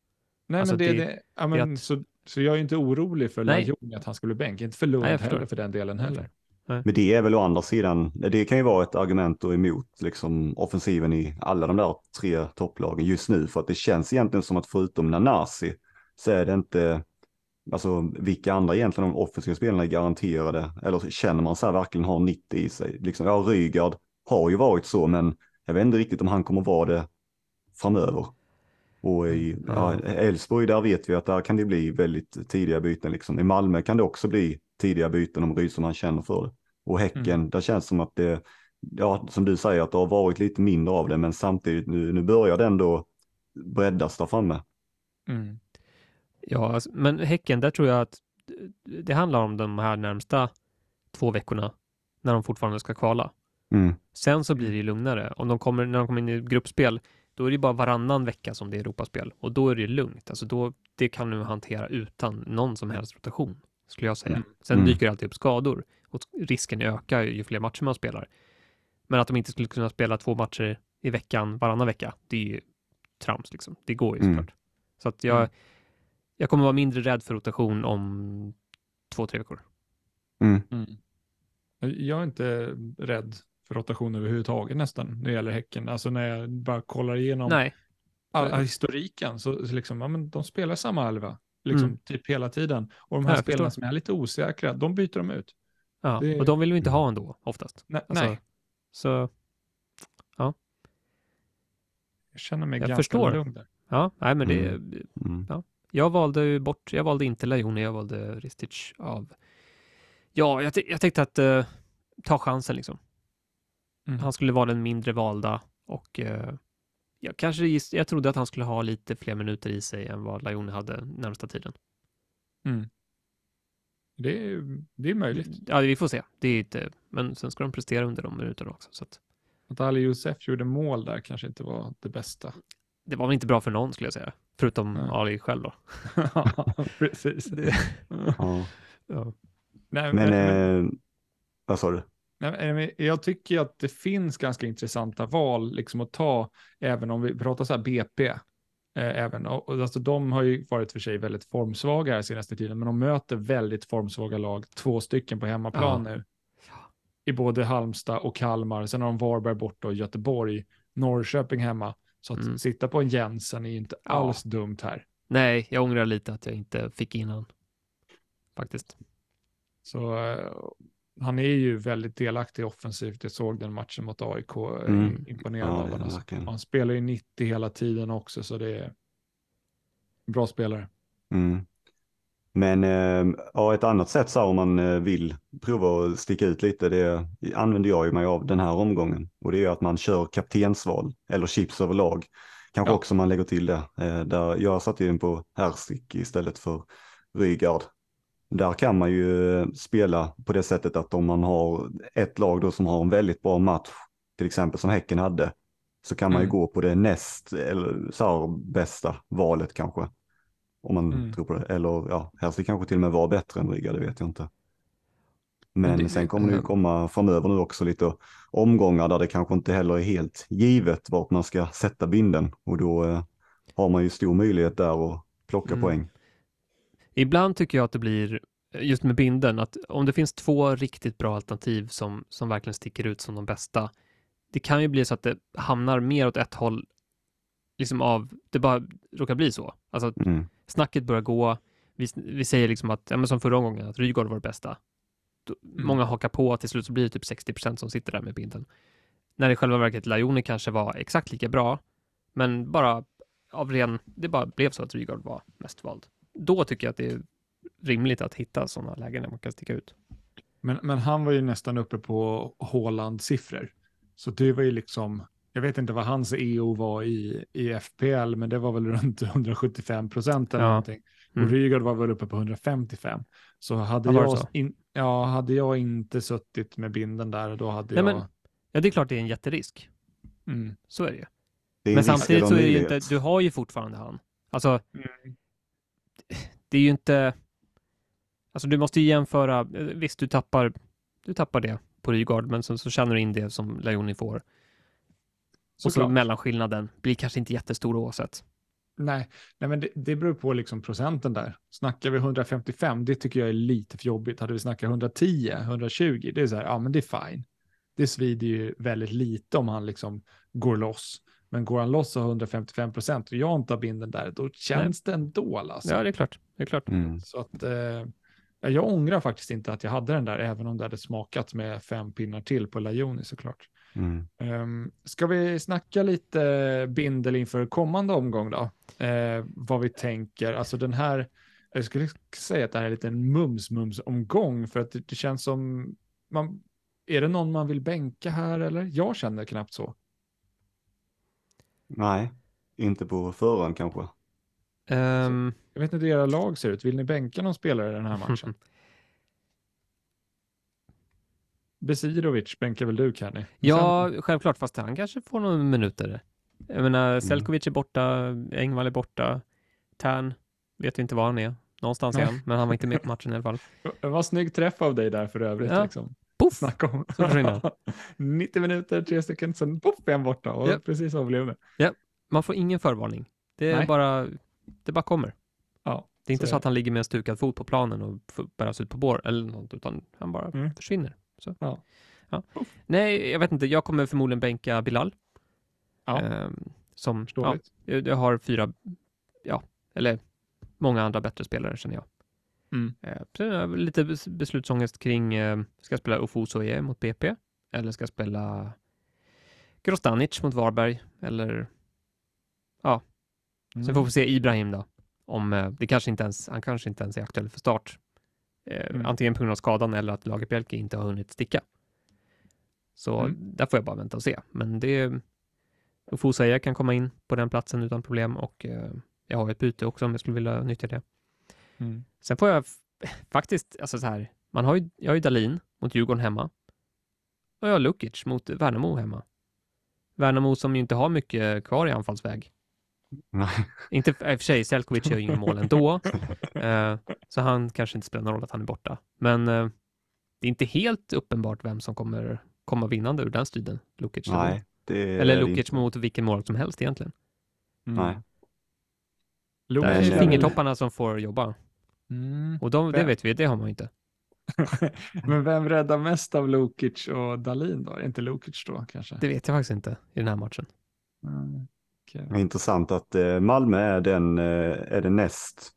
Nej, Alltså, men det, det- det, ja, men, att- så, så jag är inte orolig för Nej. Lajoni att han skulle bli bänk, inte för Lund Nej, heller för den delen heller. Men det är väl å andra sidan, det kan ju vara ett argument då emot liksom offensiven i alla de där tre topplagen just nu. För att det känns egentligen som att förutom Nanasi så är det inte, alltså vilka andra egentligen de offensiva spelarna är garanterade. Eller känner man så här verkligen har 90 i sig. Liksom, ja, Rygaard har ju varit så, men jag vet inte riktigt om han kommer vara det framöver. Och i ja, Elfsborg, där vet vi att där kan det bli väldigt tidiga byten. Liksom. I Malmö kan det också bli tidiga byten om Rydström känner för det. Och Häcken, där känns det som att det, ja, som du säger, att det har varit lite mindre av det, men samtidigt nu, nu börjar det ändå breddas där framme. Mm. Ja, alltså, men Häcken, där tror jag att det handlar om de här närmsta två veckorna när de fortfarande ska kvala. Mm. Sen så blir det ju lugnare. Om de kommer, när de kommer in i gruppspel, då är det bara varannan vecka som det är Europaspel och då är det lugnt. Alltså då, det kan du hantera utan någon som helst rotation, skulle jag säga. Mm. Sen Mm. dyker det alltid upp skador och risken ökar ju ju fler matcher man spelar. Men att de inte skulle kunna spela två matcher i veckan varannan vecka, det är ju trams liksom. Det går ju Mm. såklart. Så att jag, Mm. jag kommer vara mindre rädd för rotation om två, tre veckor. Mm. Mm. Jag är inte rädd rotation överhuvudtaget nästan när det gäller Häcken. Alltså när jag bara kollar igenom Nej, all, all historiken så, så liksom, ja, men de spelar samma elva, liksom Mm. typ hela tiden. Och de Ja, här jag spelarna förstår. som är lite osäkra, de byter de ut. ja. Det- och de vill vi inte ha ändå, oftast. Nej, Alltså, nej Så jag känner mig jag ganska förstår. lugn där. Ja, nej men det, Mm. jag valde ju bort, jag valde inte Lajoni, jag valde Ristic av, ja, jag, jag tänkte att eh, ta chansen liksom. Mm. Han skulle vara den mindre valda och eh, jag kanske giss, jag trodde att han skulle ha lite fler minuter i sig än vad Lajoni hade närmsta tiden. Mm. Det, är, det är möjligt. Ja, vi får se. Det är inte, men sen ska de prestera under de minuterna också. Så att, Att Ali Youssef gjorde mål där kanske inte var det bästa. det var väl inte bra för någon skulle jag säga, förutom Nej. Ali själv då. [LAUGHS] Precis. Ja. Ja. Nej, Men, men, eh, vad sa du? Men jag tycker att det finns ganska intressanta val liksom att ta, även om vi pratar så här BP. Eh, även, och, alltså, de har ju varit för sig väldigt formsvaga här senaste tiden, men de möter väldigt formsvaga lag, två stycken på hemmaplan nu. I både Halmstad och Kalmar, sen har de Varberg borta och Göteborg, Norrköping hemma. Så att Mm. sitta på en Jensen är ju inte Ja. alls dumt här. Nej, jag ångrar lite att jag inte fick in han. Faktiskt. Så eh, han är ju väldigt delaktig offensivt. Jag såg den matchen mot AIK, eh, Mm. imponerad Ja, av honom. Han spelar ju 90 hela tiden också, så det är... Bra spelare. Mm. Men eh, ja, ett annat sätt så här, om man eh, vill prova att sticka ut lite, det använder jag ju mig av den här omgången. Och det är att man kör kaptensval eller chips överlag. Kanske Ja. också man lägger till det. Eh, där jag satte in på Hersik istället för Rygaard. Där kan man ju spela på det sättet att om man har ett lag då som har en väldigt bra match, till exempel som Häcken hade, så kan man ju Mm. gå på det näst eller så här, bästa valet kanske. Om man Mm. tror på det. Eller ja, Hersik kanske till och med var bättre än Riga, det vet jag inte. Men, Men det- sen kommer det ju eh, komma framöver nu också lite omgångar där det kanske inte heller är helt givet vart man ska sätta binden. Och då eh, har man ju stor möjlighet där att plocka Mm. poäng. Ibland tycker jag att det blir, just med binden, att om det finns två riktigt bra alternativ som, som verkligen sticker ut som de bästa, det kan ju bli så att det hamnar mer åt ett håll, liksom av, det bara råkar bli så. Alltså att Mm. snacket börjar gå, vi, vi säger liksom att, ja men som förra gången, att Rygaard var det bästa. Då, Mm. Många hakar på, till slut så blir det typ 60% som sitter där med binden. När det i själva verket Lajoni kanske var exakt lika bra, men bara av ren, det bara blev så att Rygaard var mest vald. Då tycker jag att det är rimligt att hitta sådana lägen där man kan sticka ut. Men, men han var ju nästan uppe på Haaland-siffror. Så det var ju liksom, jag vet inte vad hans EO var i, i FPL, men det var väl runt 175 procent eller Ja. någonting. Mm. Och Rygaard var väl uppe på 155. Så hade, Ja, jag, så? In, ja, hade jag inte suttit med binden där, då hade Nej, jag... men- Ja, det är klart det är en jätterisk. Mm. Så är det ju. Det är Men samtidigt så är det ju inte, du har ju fortfarande han. Alltså, Mm. Det är ju inte, alltså du måste ju jämföra, eh, visst du tappar, du tappar det på Rygaard, men sen så känner du in det som Leoni får. Och så Såklart. mellanskillnaden blir kanske inte jättestor oavsett. Nej, nej men det, det beror på liksom procenten där. Snackar vi 155, det tycker jag är lite för jobbigt. Hade vi snackat 110, 120, det är så här, ja men det är fine. Det svider ju väldigt lite om han liksom går loss. Men går han loss och har 155 procent och jag inte har binden där, då känns det ändå alltså. Ja, det är klart. Det är klart. Mm. Så att eh, jag ångrar faktiskt inte att jag hade den där, även om det hade smakat med fem pinnar till på Lajoni såklart. Mm. Um, ska vi snacka lite bindel inför kommande omgång då? Eh, vad vi tänker, alltså den här, jag skulle säga att det här är lite en mums-mums-omgång för att det, det känns som, man, är det någon man vill bänka här eller? Jag känner knappt så. Nej, inte på förhand kanske. Ehm, Jag vet inte hur era lag ser ut, vill ni bänka någon spelare i den här matchen? [LAUGHS] Besirovic bänkar väl du Kenny? ja, självklart, fast han kanske får några minuter. Jag menar, Selkovic är borta, Engvall är borta, Tern vet vi inte var han är. Någonstans är han, men han var inte med på matchen i alla fall. [LAUGHS] Det var snygg träff av dig där för övrigt. Ja. Liksom. Poff! Snacka om. Så försvinner 90 [LAUGHS] minuter, tre stycken, sen poff är han borta. Och Ja. precis så blev det. Man får ingen förvarning. Det är Nej. bara, det bara kommer. Ja, Det är inte så så att han ligger med en stukad fot på planen och bäras ut på bår eller något, utan han bara Mm. försvinner. Så. Ja. Ja. Nej, jag vet inte. Jag kommer förmodligen bänka Bilal. Ja. Ehm, som, ja, jag har fyra, ja, eller många andra bättre spelare känner jag. Mm. Eh, lite bes- beslutsångest kring, eh, ska jag spela Ofuso E mot BP? Eller ska jag spela Grostanic mot Varberg? Eller, Mm. sen får vi se Ibrahim då. Om eh, det kanske inte ens, han kanske inte ens är aktuell för start. Eh, Mm. Antingen på grund av skadan eller att Lagerbielke inte har hunnit sticka. Så Mm. där får jag bara vänta och se. Men det, Ofuso E kan komma in på den platsen utan problem och eh, jag har ett byte också om jag skulle vilja nyttja det. Mm. Sen får jag faktiskt, alltså så här, man har ju, jag har ju Dalin mot Djurgården hemma. Och jag har Lukic mot Värnamo hemma. Värnamo som ju inte har mycket kvar i anfallsväg. Nej. Inte i och för sig, Selkovic gör ju inga mål ändå. [LAUGHS] Eh, så han kanske inte spelar någon roll att han är borta. Men eh, det är inte helt uppenbart vem som kommer komma vinnande ur den striden. Lukic eller- Nej, eller Lukic mot vilken mål som helst egentligen. Mm. Nej. Det är fingertopparna som får jobba. Mm. Och de, det vet vi, det har man inte. [LAUGHS] Men vem räddar mest av Lukic och Dalin då? Är inte Lukic då kanske? Det vet jag faktiskt inte i den här matchen. Mm. Det är intressant att eh, Malmö är den, eh, är den näst,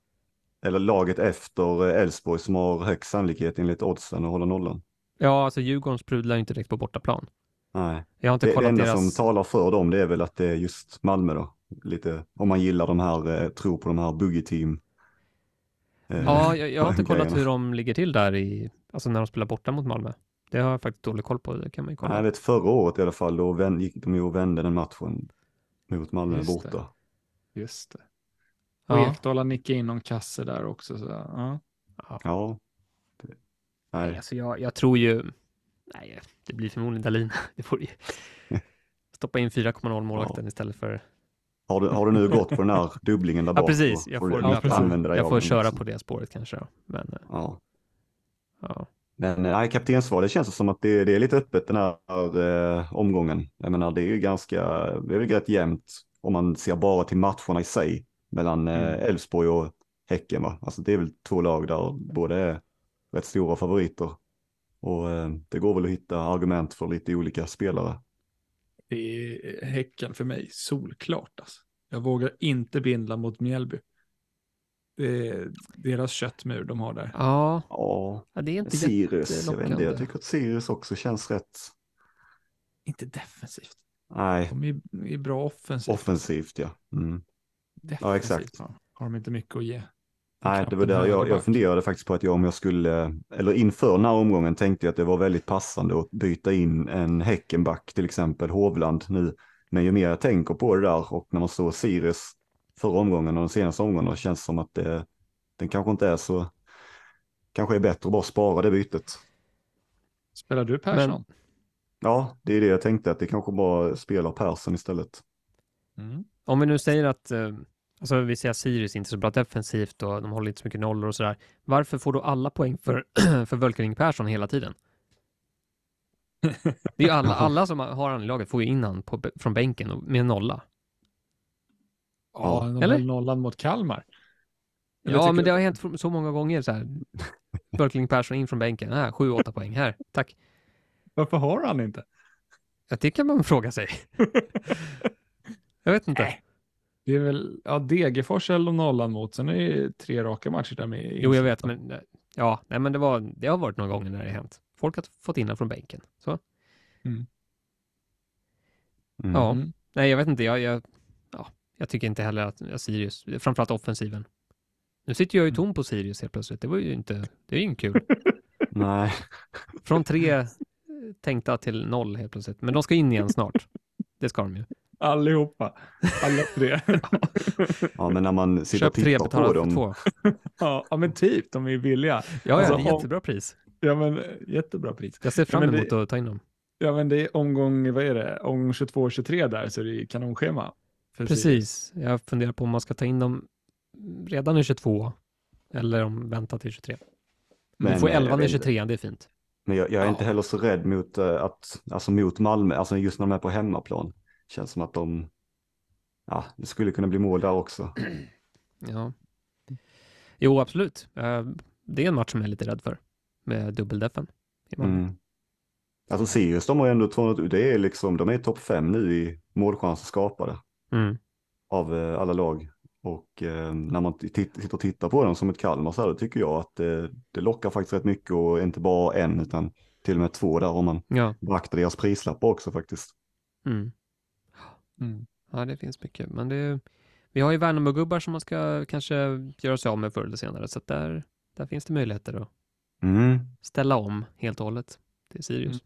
eller laget efter eh, Elfsborg som har högst sannolikhet enligt oddsen att hålla nollan. Ja, alltså Djurgården sprudlar ju inte direkt på bortaplan. Nej, Jag har inte det, det kollat enda deras... som talar för dem det är väl att det är just Malmö då. Lite, om man gillar de här, eh, tror på de här boogie team. eh, Ja, jag, jag har inte [LAUGHS] kollat hur de ligger till där i, alltså när de spelar borta mot Malmö. Det har jag faktiskt dålig koll på, det kan man ju kolla. Nej, jag vet förra året i alla fall, då vän, gick de ju och vände den matchen mot Malmö Just det. borta. Just det. Och ja. Ekdal har nickat in någon kasse där också. Så, ja. Ja. Det, Nej, nej, alltså jag, jag tror ju, nej, det blir förmodligen Dahlin. [LAUGHS] Det får ju [LAUGHS] stoppa in 4,0 målvakten istället för, har du, har du nu gått på den här [LAUGHS] dubblingen där Ja, bak? precis. så Jag får får använda dig jag får köra på det spåret kanske. Men eh, Ja. ja, Men eh, nej, kaptensval, det känns som att det, det är lite öppet den här eh, omgången. Jag menar, det är ju ganska, det är väl rätt jämnt om man ser bara till matcherna i sig mellan eh, Mm. Elfsborg och Häcken. Va? Alltså det är väl två lag där båda är rätt stora favoriter. Och eh, det går väl att hitta argument för lite olika spelare. Det är Häcken för mig solklart. Alltså. Jag vågar inte bindla mot Mjällby. Det är deras köttmur de har där. ja, Ja, det är inte Sirius, jag vet inte, jag tycker att Sirius också känns rätt, Inte defensivt. nej, De är, är bra offensivt. offensivt ja. Mm. Defensivt Ja, exakt. Har de inte mycket att ge. Nej, det var där jag, jag funderade faktiskt på att jag om jag skulle, eller inför den här omgången tänkte jag att det var väldigt passande att byta in en Häckenback, till exempel Hovland nu. Men ju mer jag tänker på det där och när man såg Sirius förra omgången och den senaste omgången, då känns det som att det, den kanske inte är så, kanske är bättre att bara spara det bytet. Spelar du Persson? Men- Ja, det är det jag tänkte, att det kanske bara spelar Persson istället. Mm. Om vi nu säger att, eh, alltså vi att Sirius inte så bra defensivt och de håller inte så mycket nollor och sådär. Varför får då alla poäng för, [CLEARS THROAT] för Völkering Persson hela tiden? Det är ju alla, [LAUGHS] alla som har han i laget får ju in han på, från bänken med nolla. Ja, Eller? nollan mot Kalmar. Eller Ja, men det har hänt så många gånger så här. [LAUGHS] Völkering Persson in från bänken. Här, sju, åtta poäng. Här, tack. Varför har han inte? Ja, det kan man fråga sig. [LAUGHS] Jag vet inte. Det är väl, ja, Degerfors eller nollan mot, sen är det tre raka matcher där med. Jo, jag vet, men ja, nej, men det, var, det har varit några gånger när det har hänt. Folk har fått in från bänken. Så. Mm. Ja. Mm. Nej, jag vet inte. Jag, jag, ja, jag tycker inte heller att ja, Sirius, framförallt offensiven. Nu sitter jag ju tom på Sirius helt plötsligt. Det var ju inte, det är ju inte kul. [LAUGHS] Nej, Från tre eh, tänkta till noll helt plötsligt. Men de ska in igen snart. Det ska de ju. Allihopa. Alla tre. [LAUGHS] ja, men när man sitter Köp och tre, tittar betala på dem. två. [LAUGHS] ja, ja, men typ, de är billiga. Ja, ja, Alltså, det är om- jättebra pris. Ja, men eh, jättebra pris. Jag ser fram det- emot att ta in dem. Ja, men det är omgång, vad är det, omgång 22-23 där, så det är kanonschema. Precis. Jag funderar på om man ska ta in dem redan i 22 eller om vänta till 23. Men, Men, får eh, jag 11 i vet 23, det är fint. Men jag, jag är Ja. inte heller så rädd mot eh, att, alltså mot Malmö, alltså just när de är på hemmaplan. Känns som att de, ja, det skulle kunna bli mål där också. [CLEARS THROAT] Ja. Jo, absolut. Eh, Det är en match som jag är lite rädd för. Med dubbeldeffen. Mm. Alltså Sirius, de har ju ändå tvånat, det är liksom, de är topp fem nu i målchanser skapade Mm. av eh, alla lag. Och eh, när man sitter och tittar på dem som ett Kalmar så här, tycker jag att det, det lockar faktiskt rätt mycket och inte bara en utan till och med två där om man Ja. beaktar deras prislappar också faktiskt. Mm. Mm. ja, det finns mycket. Men det, vi har ju Värnamo-gubbar som man ska kanske göra sig av med förr eller senare. Så att där, där finns det möjligheter att Mm. ställa om helt och hållet till Sirius.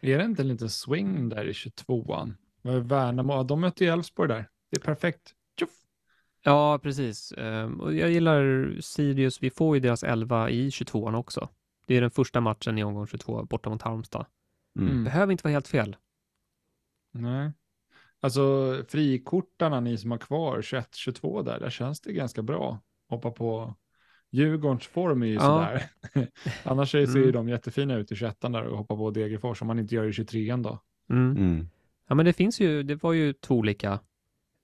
Är det inte en liten swing där i 22an? Vad är Värnamo, de möter ju Elfsborg där. Det är perfekt. Tjoff! Ja, precis. Ehm, och jag gillar Sirius. Vi får ju deras 11 i 22an också. Det är den första matchen i omgång 22 borta mot Halmstad. Mm. Mm. Behöver inte vara helt fel. Nej. Alltså frikortarna, ni som har kvar 21-22 där, där känns det ganska bra. Hoppa på Djurgårdens form är ju Ja. sådär. [LAUGHS] Annars ser ju Mm. de jättefina ut i 21 där och hoppa på Degerfors om man inte gör i 23 då. Mm. Mm. Ja, men det finns ju, det var ju två olika.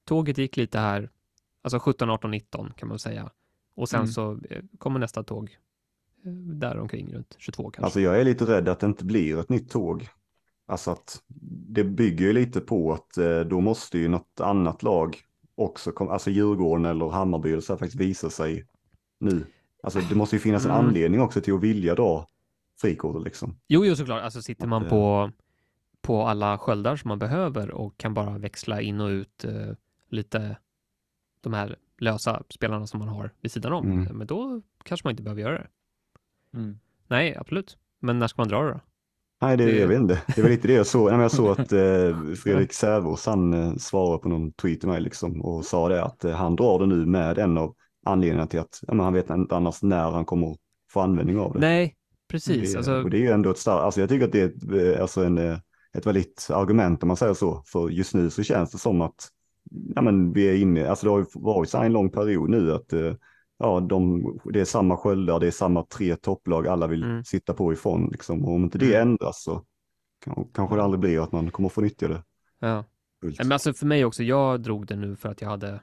Tåget gick lite här, alltså 17, 18, 19 kan man säga. Och sen Mm. så eh, kommer nästa tåg eh, där omkring runt 22 kanske. Alltså jag är lite rädd att det inte blir ett nytt tåg. Alltså att det bygger ju lite på att eh, då måste ju något annat lag också, kom, alltså Djurgården eller Hammarby eller så här faktiskt visa sig nu. Alltså det måste ju finnas en Mm. anledning också till att vilja dra frikortet liksom. Jo, jo, såklart. Alltså sitter man eh, på, på alla sköldar som man behöver och kan bara växla in och ut eh, lite de här lösa spelarna som man har vid sidan om. Mm. Men då kanske man inte behöver göra det. Mm. Nej, absolut. Men när ska man dra det då? Nej, det, Det- jag vet inte. Det var lite det jag såg. Nej, Jag såg att eh, Fredrik Sävås, han eh, svarade på någon tweet till mig liksom och sa det att eh, han drar det nu med en av anledningarna till att ja, han vet inte annars när han kommer få användning av det. Nej, precis. Det, Alltså, och det är ju ändå ett starkt, alltså jag tycker att det är ett, eh, alltså en, eh, ett väldigt argument om man säger så. För just nu så känns det som att ja, men vi är inne, alltså det har ju varit så här en lång period nu att ja, de, det är samma sköldar, det är samma tre topplag alla vill Mm. sitta på ifrån. Liksom. Och om inte det Mm. ändras så kan, kanske det aldrig blir att man kommer få nyttja det. ja. fullt. Men alltså för mig också, jag drog det nu för att jag hade,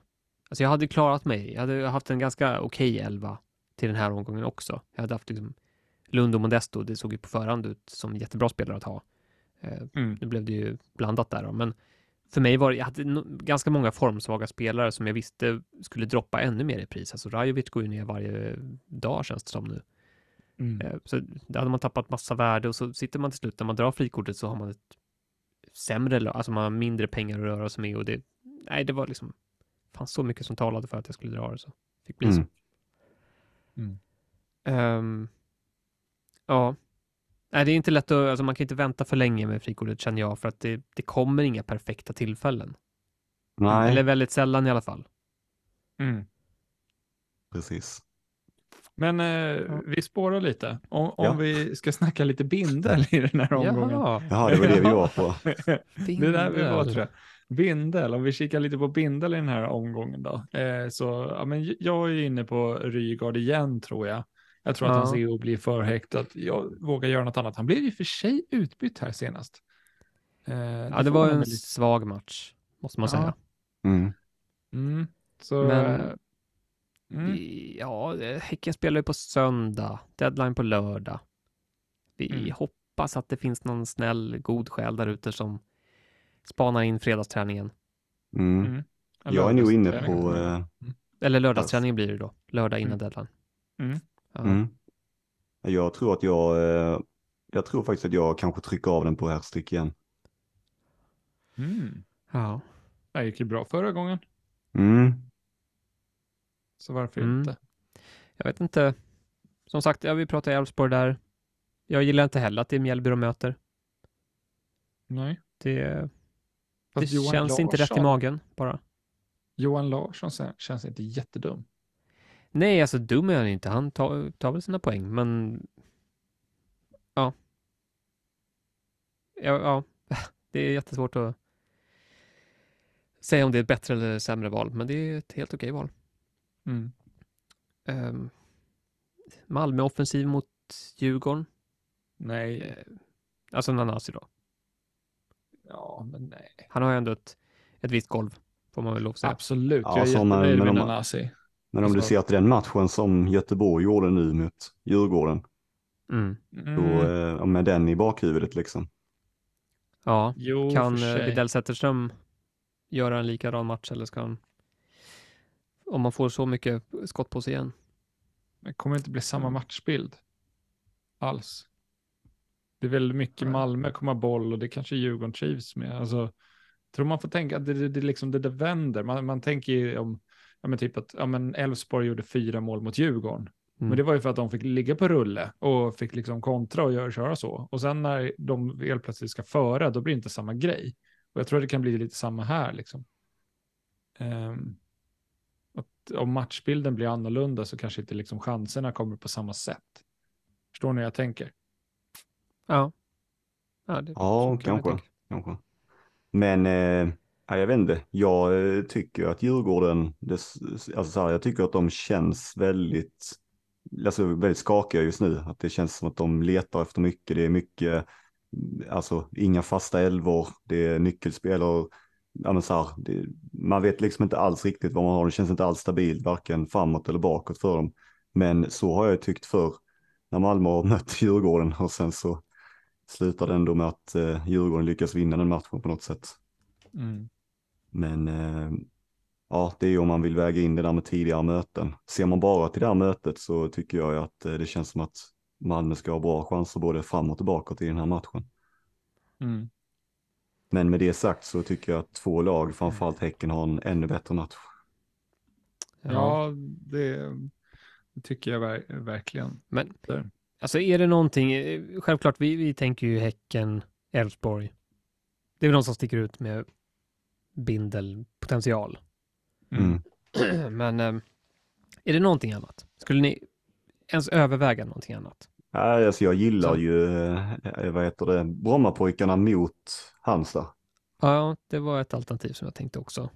alltså jag hade klarat mig. Jag hade haft en ganska okej elva till den här omgången också. Jag hade haft liksom Lund och Modesto, det såg ju på förhand ut som jättebra spelare att ha. Eh, Mm. Nu blev det ju blandat där då, men för mig var det, jag hade no, ganska många formsvaga spelare som jag visste skulle droppa ännu mer i pris. Alltså Rajovic går ju ner varje dag känns det som nu. Mm. Eh, Så där hade man tappat massa värde och så sitter man till slut när man drar frikortet så har man ett sämre, alltså man har mindre pengar att röra sig med och det, nej det var liksom, fanns så mycket som talade för att jag skulle dra det så. Fick bli Mm. så. Mm. Ehm, ja. Nej, det är inte lätt att, alltså man kan inte vänta för länge med frikortet känner jag för att det, det kommer inga perfekta tillfällen. Nej, Eller väldigt sällan i alla fall. Mm. precis. Men eh, vi spårar lite. Om, om Ja. vi ska snacka lite bindel [LAUGHS] i den här omgången. Jaha, Jaha, det var det vi var på. [LAUGHS] det är där vi var bindel. tror jag. Bindel, om vi kikar lite på bindel i den här omgången då. Eh, så ja, men jag är inne på Rygaard igen tror jag. Jag tror att Ja. hans EO blir för högt. Att jag vågar göra något annat. Han blev ju för sig utbytt här senast. Eh, Ja, det var en väl lite- svag match, måste man Ja. säga. Mm. Mm, så, Men- mm, Vi- Ja, Häcken spelar ju på söndag, deadline på lördag. Vi Mm. hoppas att det finns någon snäll, god själ där ute som spanar in fredagsträningen. Mm. mm. Jag är nog inne på, eh, Eller lördagsträningen blir det då, lördag innan Mm. deadline. Mm. Ja. mm. jag tror att jag, eh, jag tror faktiskt att jag kanske trycker av den på herrstick igen. Mm. ja. Det gick ju bra förra gången, Mm. så varför Mm. inte? Jag vet inte. Som sagt, ja, vi pratar Elfsborg där. Jag gillar inte heller att det är Mjällby de möter. Nej. Det, det Johan känns inte rätt i Larsson- magen bara. Johan Larsson känns inte jättedum. Nej, alltså dum är han inte. Han tar, tar väl sina poäng, men ja. Ja, ja. [LAUGHS] Det är jättesvårt att säga om det är ett bättre eller sämre val, men det är ett helt okej val. Mm. Um, Malmö offensiv mot Djurgården. Nej, Eh, alltså Nanasi då. ja men nej. Han har ju ändå ett, ett visst golv, får man väl lov att säga. Absolut, Ja, jag är jättenöjd med Nanasi. Men om du ser till den matchen som Göteborg gjorde nu mot Djurgården, Mm. Mm. då, eh, med den i bakhuvudet liksom. Ja, Jo, kan eh. Widell Zetterström göra en likadan match eller ska han, om man får så mycket skott på sig igen? Det kommer inte bli samma Mm. matchbild alls. Det är väldigt mycket. Malmö komma boll och det kanske Djurgården trivs med. Alltså, tror man får tänka att det, det, det, liksom, det, det vänder. Man, man tänker ju om, ja men typ att ja men Elfsborg gjorde fyra mål mot Djurgården. Mm. Men det var ju för att de fick ligga på rulle och fick liksom kontra och göra, köra så. Och sen när de helt plötsligt ska föra, då blir det inte samma grej. Och jag tror att det kan bli lite samma här liksom. Ehm, att om matchbilden blir annorlunda så kanske inte liksom chanserna kommer på samma sätt. Förstår ni hur jag tänker? Ja. Ja, det, Ja, kanske. kanske. Men eh, ja, jag vet inte, jag eh, tycker att Djurgården, det, alltså så här, jag tycker att de känns väldigt, alltså väldigt skakiga just nu. Att det känns som att de letar efter mycket. Det är mycket, mm, alltså inga fasta elvor, det är nyckelspelare. Ja, men så här, det, man vet liksom inte alls riktigt vad man har. Det känns inte alls stabilt, varken framåt eller bakåt för dem. Men så har jag tyckt för när Malmö har [LAUGHS] mött Djurgården och sen så slutar det ändå med att eh, Djurgården lyckas vinna den matchen på något sätt. Mm. Men eh, ja, det är ju om man vill väga in det där med tidigare möten. Ser man bara till det här mötet så tycker jag att eh, det känns som att Malmö ska ha bra chanser både framåt och bakåt i den här matchen. Mm. Men med det sagt så tycker jag att två lag, framförallt Häcken, har en ännu bättre match. Ja, det, det tycker jag ver verkligen. Men Där. alltså är det någonting, eh, självklart vi, vi tänker ju Häcken, Elfsborg. Det är väl de som sticker ut med bindelpotential. Mm. [CLEARS THROAT] Men eh, är det någonting annat? Skulle ni ens överväga någonting annat? Nej, alltså jag gillar Så. ju, eh, vad heter det, Brommapojkarna mot Halmstad. Ja, det var ett alternativ som jag tänkte också.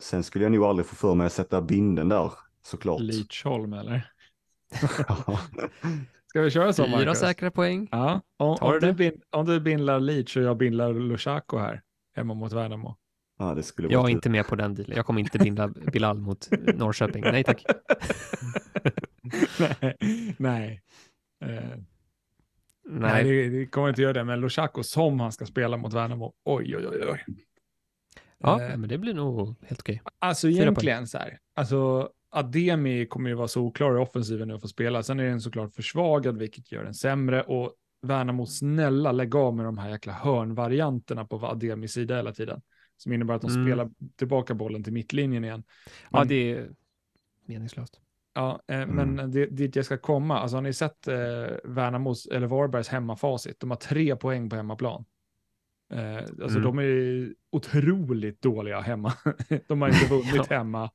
Sen skulle jag nog aldrig få för mig att sätta binden där, såklart. Lidsholm eller? [LAUGHS] Ska vi köra så Fyra Marcus? säkra poäng. Ja, om, om, du bin, om du bindlar Leach och jag bindlar Lushaku här, hemma mot Värnamo. Ja, det skulle Jag är inte med på den dealen. Jag kommer inte binda Bilal mot Norrköping. Nej tack. [LAUGHS] nej, nej. Eh, nej, det, det kommer inte göra det, men Lushaku som han ska spela mot Värnamo, oj, oj, oj, oj. ja, Eh, men det blir nog helt okej. Alltså egentligen så här, alltså Ademi kommer ju vara så oklar i offensiven nu att få spela. Sen är den såklart försvagad, vilket gör den sämre. Och Värnamo, snälla lägg av med de här jäkla hörnvarianterna på Ademis sida hela tiden. Som innebär att de Mm. spelar tillbaka bollen till mittlinjen igen. Ja, Men- det är meningslöst. Ja, eh, Mm. men det, dit jag ska komma, alltså har ni sett eh, Värnamos, eller Varbergs hemmafacit? De har tre poäng på hemmaplan. Eh, alltså Mm. de är otroligt dåliga hemma. [LAUGHS] de har inte [LAUGHS] vunnit Ja. hemma.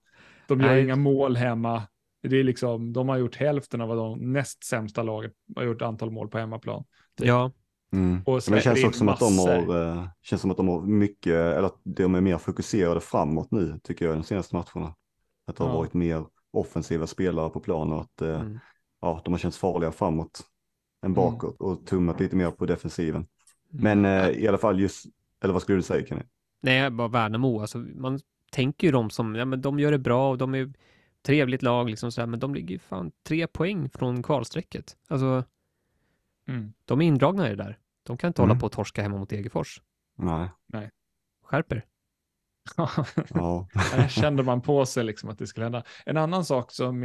De gör Nej. inga mål hemma. Det är liksom, de har gjort hälften av vad de näst sämsta laget har gjort antal mål på hemmaplan. Typ. Ja, Mm. Och Men det känns också som att de har, eh, känns som att de har mycket, eller att de är mer fokuserade framåt nu, tycker jag, i de senaste matcherna. Att det har Ja. varit mer offensiva spelare på plan och att eh, Mm. ja, de har känts farliga framåt än Mm. bakåt och tummat lite mer på defensiven. Men eh, i alla fall just, eller vad skulle du säga Kenny? nej, bara Värnamo. Alltså, man tänker ju de som, ja men de gör det bra och de är trevligt lag liksom sådär, men de ligger ju fan tre poäng från kvalstrecket. Alltså, Mm. de är indragna i det där. De kan inte Mm. hålla på och torska hemma mot Degerfors. Nej, Skärper. [LAUGHS] ja. Där kände man på sig liksom att det skulle hända. En annan sak som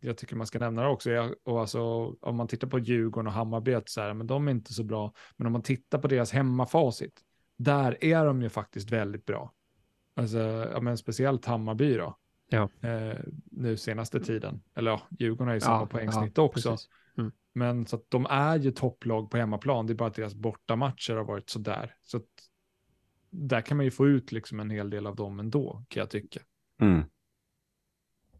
jag tycker man ska nämna också är, och alltså, om man tittar på Djurgården och Hammarby, att så här, men de är inte så bra. Men om man tittar på deras hemmafacit, där är de ju faktiskt väldigt bra. Alltså, ja, men speciellt Hammarby då. Ja. Eh, nu senaste tiden. Eller ja, Djurgården har ju samma Ja, poängsnitt ja, också. precis. Men så att de är ju topplag på hemmaplan. Det är bara att deras bortamatcher har varit sådär. Så att där kan man ju få ut liksom en hel del av dem ändå, kan jag tycka. Mm.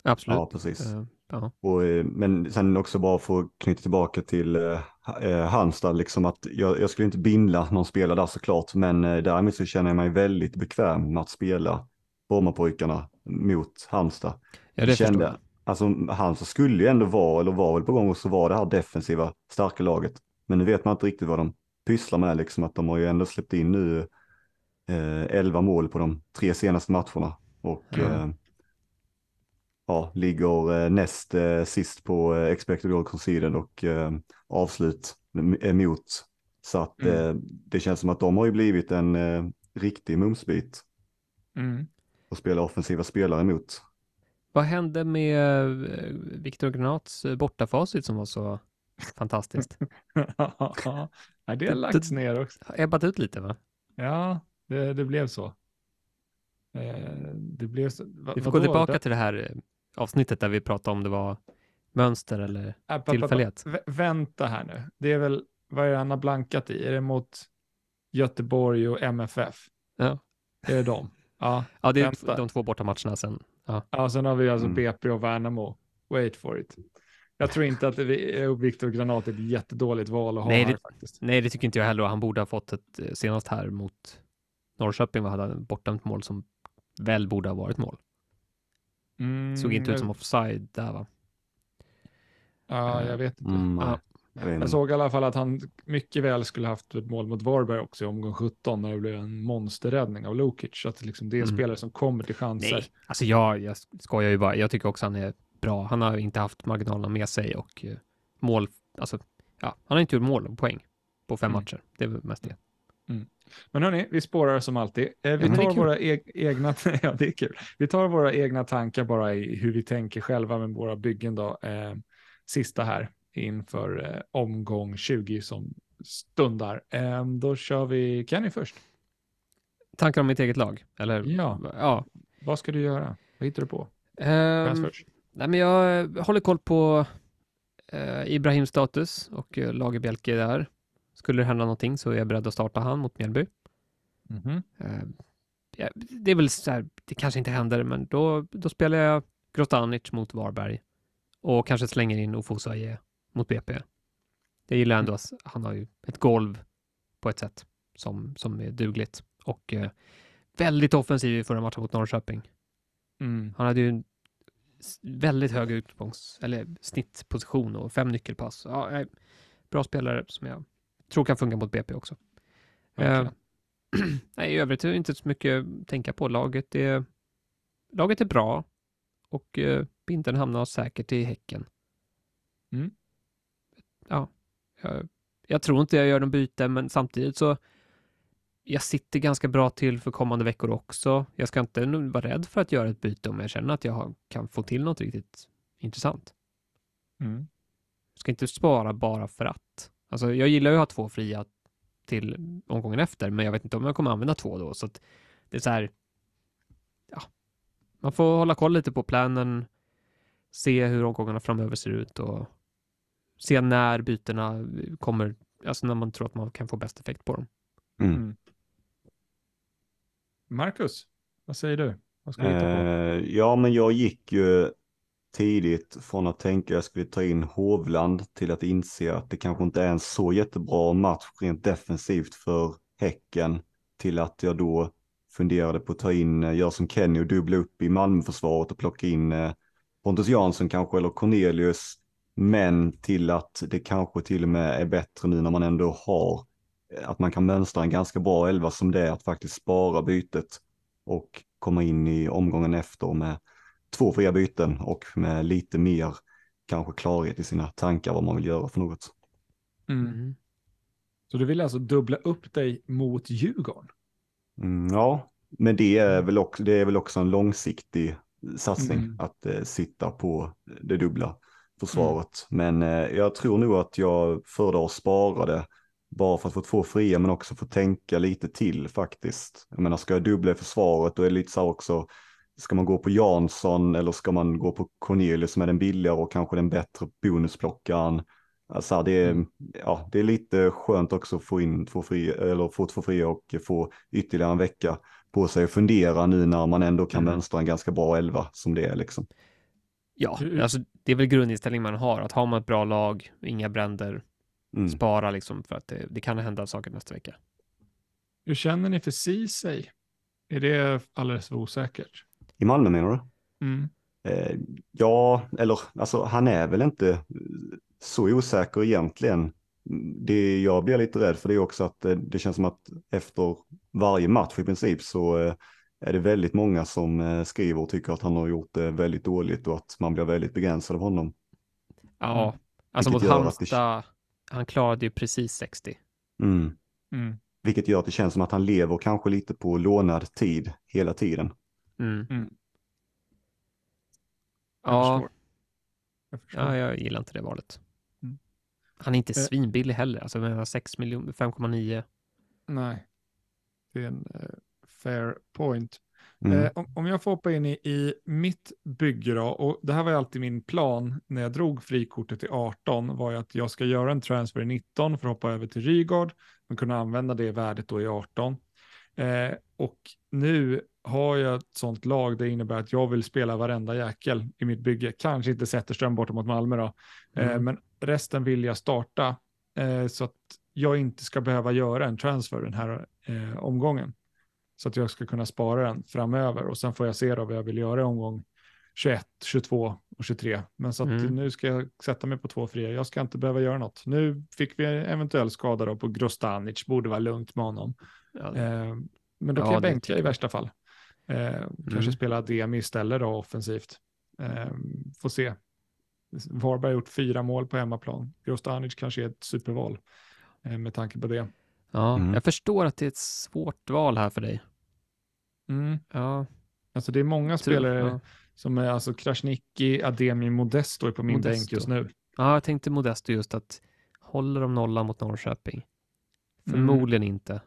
Absolut. ja precis. Ja. Och, eh, men sen också bara för att knyta tillbaka till eh, Halmstad, liksom att jag, jag skulle inte bindla någon spelare där såklart, men eh, däremot så känner jag mig väldigt bekväm med att spela Brommapojkarna mot Halmstad. ja, det förstår jag. Alltså Halmstad skulle ju ändå vara, eller var väl på gång också vara det här defensiva starka laget. Men nu vet man inte riktigt vad de pysslar med, liksom att de har ju ändå släppt in nu eh, 11 mål på de tre senaste matcherna. Och Ja. eh, ja, ligger eh, näst eh, sist på eh, expected goal conceded och eh, avslut emot. Så att Mm. eh, det känns som att de har ju blivit en eh, riktig mumsbit Mm. att spela offensiva spelare emot. Vad hände med eh, Viktor Granats eh, bortafacit som var så fantastiskt? [LAUGHS] Nej, det har lagts ner också. Har Ebbat ut lite va? Ja, det, det blev så. Eh, det blev så. Va, Vi får gå tillbaka Det- till det här avsnittet där vi pratade om det var mönster eller app, tillfällighet. vä- Vänta här nu. Det är väl, vad är det han har blankat i? Är det mot Göteborg och MFF? Ja. Är det dem? Ja. Ja, det är Vänta. de två bortamatcherna sen. Ja. ja, sen har vi alltså Mm. BP och Värnamo. Wait for it. Jag tror inte att Viktor Granat är ett jättedåligt val att ha Nej, här det- faktiskt. Nej, det tycker inte jag heller. Han borde ha fått ett eh, senast här mot Norrköping. Vad hade han bortdömt mål som väl borde ha varit mål. Mm, Såg inte ut jag- som offside där va? Ja, jag vet inte. Mm, Ja. Jag såg i alla fall att han mycket väl skulle haft ett mål mot Varberg också i omgång 17 när det blev en monsterräddning av Lukic. Så att liksom det är en Mm. spelare som kommer till chanser. Nej, alltså jag, jag skojar ju bara. Jag tycker också han är bra. Han har inte haft marginalerna med sig och eh, mål, alltså ja, han har inte gjort mål och poäng på fem Mm. matcher. Det är väl mest det. Men hörni, vi spårar som alltid. Eh, vi tar våra e egna, [LAUGHS] ja det är kul. Vi tar våra egna tankar bara i hur vi tänker själva med våra byggen då. Eh, sista här inför eh, omgång 20 som stundar. Eh, då kör vi Kenny först. tankar om mitt eget lag? Eller? Ja, Ja. vad ska du göra? Vad hittar du på? Ehm, Transfers? nej, men jag håller koll på eh, Ibrahims status och uh, Lagerbielke där. Skulle det hända någonting så är jag beredd att starta han mot Mjällby. Mhm. Eh, ja, det är väl så här, det kanske inte händer, men då, då spelar jag Grotanic mot Varberg och kanske slänger in Ofosaie mot BP. Jag gillar ändå att han har ju ett golv på ett sätt som, som är dugligt och eh, väldigt offensiv i förra matchen mot Norrköping. Mm. Han hade ju en väldigt hög utgångs eller snittposition och fem nyckelpass. Ja, bra spelare som jag tror kan funka mot BP också. Verkligen. Eh, [CLEARS THROAT] nej, i övrigt är det inte så mycket att tänka på. Laget är, laget är bra och eh, Binten hamnar säkert i Häcken. Mm. Ja, jag, jag tror inte jag gör någon byte, men samtidigt så jag sitter ganska bra till för kommande veckor också. Jag ska inte vara rädd för att göra ett byte om jag känner att jag kan få till något riktigt intressant. Mm. Jag ska inte spara bara för att. Alltså, jag gillar ju att ha två fria till omgången efter, men jag vet inte om jag kommer använda två då, så det är så här. Ja, man får hålla koll lite på planen, se hur omgångarna framöver ser ut och se när bytena kommer, alltså när man tror att man kan få bäst effekt på dem. Mm. Mm. Marcus, vad säger du? Vad ska du hitta på? Eh, ja, men jag gick ju tidigt från att tänka jag skulle ta in Hovland till att inse att det kanske inte är en så jättebra match rent defensivt för Häcken till att jag då funderade på att ta in, eh, göra som Kenny och dubbla upp i Malmöförsvaret och plocka in eh, Pontus Jansson kanske eller Cornelius. Men till att det kanske till och med är bättre nu när man ändå har eh, att man kan mönstra en ganska bra elva som det är att faktiskt spara bytet och komma in i omgången efter med två fria byten och med lite mer kanske klarhet i sina tankar vad man vill göra för något. Mm. Så du vill alltså dubbla upp dig mot Djurgården? Mm, ja, men det är, väl också, det är väl också en långsiktig satsning Mm. att eh, sitta på det dubbla försvaret. Men eh, jag tror nog att jag föredrar att spara det bara för att få två fria men också få tänka lite till faktiskt. Jag menar ska jag dubbla i försvaret då är det lite så här också Ska man gå på Jansson eller ska man gå på Cornelius som är den billigare och kanske den bättre bonusplockaren? Alltså det, är, ja, det är lite skönt också att få in två fria, eller få två fria och få ytterligare en vecka på sig att fundera nu när man ändå kan Mm. mönstra en ganska bra elva som det är liksom. Ja, Hur- alltså det är väl grundinställning man har, att har man ett bra lag, inga bränder, Mm. spara liksom för att det, det kan hända saker nästa vecka. Hur känner ni för Ceesay? Är det alldeles för osäkert? I Malmö menar du? Mm. Eh, ja, eller alltså han är väl inte så osäker egentligen. Det jag blir lite rädd för det är också att eh, det känns som att efter varje match i princip så eh, är det väldigt många som eh, skriver och tycker att han har gjort det väldigt dåligt och att man blir väldigt begränsad av honom. Ja, Mm. alltså Vilket mot att det- Halmstad, han klarade ju precis 60. Mm. Mm. Vilket gör att det känns som att han lever kanske lite på lånad tid hela tiden. Mm. Mm. Jag Ja, förstår. Jag ja, jag gillar inte det valet. Mm. Han är inte Eh. svinbillig heller, alltså jag menar 6 miljoner, 5,9. Nej, det är en eh, fair point. Mm. Eh, om, om jag får hoppa in i, i mitt bygge då, och det här var ju alltid min plan när jag drog frikortet till 18, var ju att jag ska göra en transfer i 19 för att hoppa över till Rygaard, men kunna använda det värdet då i 18. Eh, och nu har jag ett sånt lag, det innebär att jag vill spela varenda jäkel i mitt bygge. Kanske inte Zetterström borta mot Malmö då, eh, Mm. men resten vill jag starta eh, så att jag inte ska behöva göra en transfer den här eh, omgången. Så att jag ska kunna spara den framöver och sen får jag se då vad jag vill göra i omgång 21, 22 och 23. Men så att Mm. nu ska jag sätta mig på två fria. Jag ska inte behöva göra något. Nu fick vi eventuell skada då på Grostanic, borde vara lugnt med honom. Ja, Eh, men då Ja, kan jag det bänka i jag. värsta fall. Eh, Kanske Mm. spela Demi istället då offensivt. Eh, får se. Varberg har gjort fyra mål på hemmaplan. Grostanic kanske är ett superval eh, med tanke på det. ja Mm. jag förstår att det är ett svårt val här för dig. Mm. Ja, Alltså det är många spelare ja. som är alltså Krasniqi, Ademi, Modesto är på min Modesto. bänk just nu. ja, jag tänkte Modesto just att håller de nollan mot Norrköping? Mm. Förmodligen inte.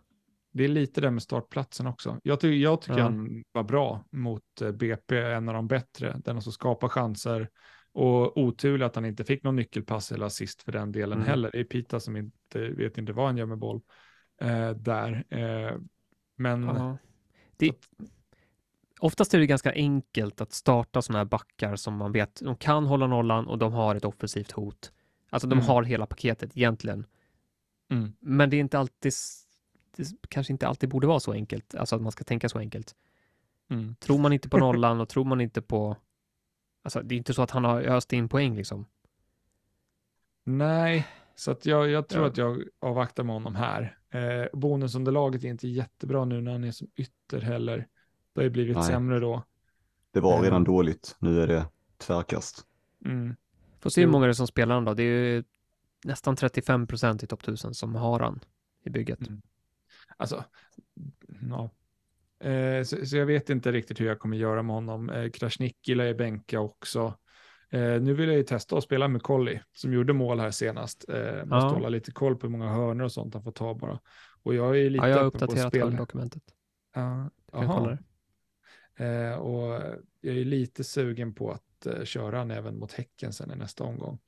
det är lite det med startplatsen också. Jag, ty jag tycker Ja. han var bra mot eh, BP, en av de bättre. Den som skapar chanser. Och otur att han inte fick någon nyckelpass eller assist för den delen Mm. heller. Det är Pita som inte vet inte vad han gör med boll eh, där. Eh, men Ja. Det, oftast är det ganska enkelt att starta sådana här backar som man vet, de kan hålla nollan och de har ett offensivt hot. Alltså de Mm. har hela paketet egentligen. mm, Men det är inte alltid, det kanske inte alltid borde vara så enkelt, alltså att man ska tänka så enkelt. mm. Tror man inte på [LAUGHS] nollan och tror man inte på, alltså det är inte så att han har öst in poäng liksom. Nej, så att jag, jag tror Ja. att jag avvaktar med honom här. Eh, bonusunderlaget är inte jättebra nu när han är som ytter heller. Det har ju blivit Nej. sämre då. Det var Eh. redan dåligt, nu är det tvärkast. Mm. Får se hur många det är som spelar han då. Det är ju nästan 35 procent i topp 1000 som har han i bygget. Mm. Alltså, ja. Eh, så, så jag vet inte riktigt hur jag kommer göra med honom. Eh, Krasniqi lär jag bänka också. Eh, nu vill jag ju testa att spela med Colli som gjorde mål här senast. Eh, måste Ja. hålla lite koll på hur många hörnor och sånt han får ta bara. Och jag är lite Ja, jag har uppdaterat spela. dokumentet. Ja, det. Eh, och jag är lite sugen på att eh, köra han även mot Häcken sen i nästa omgång.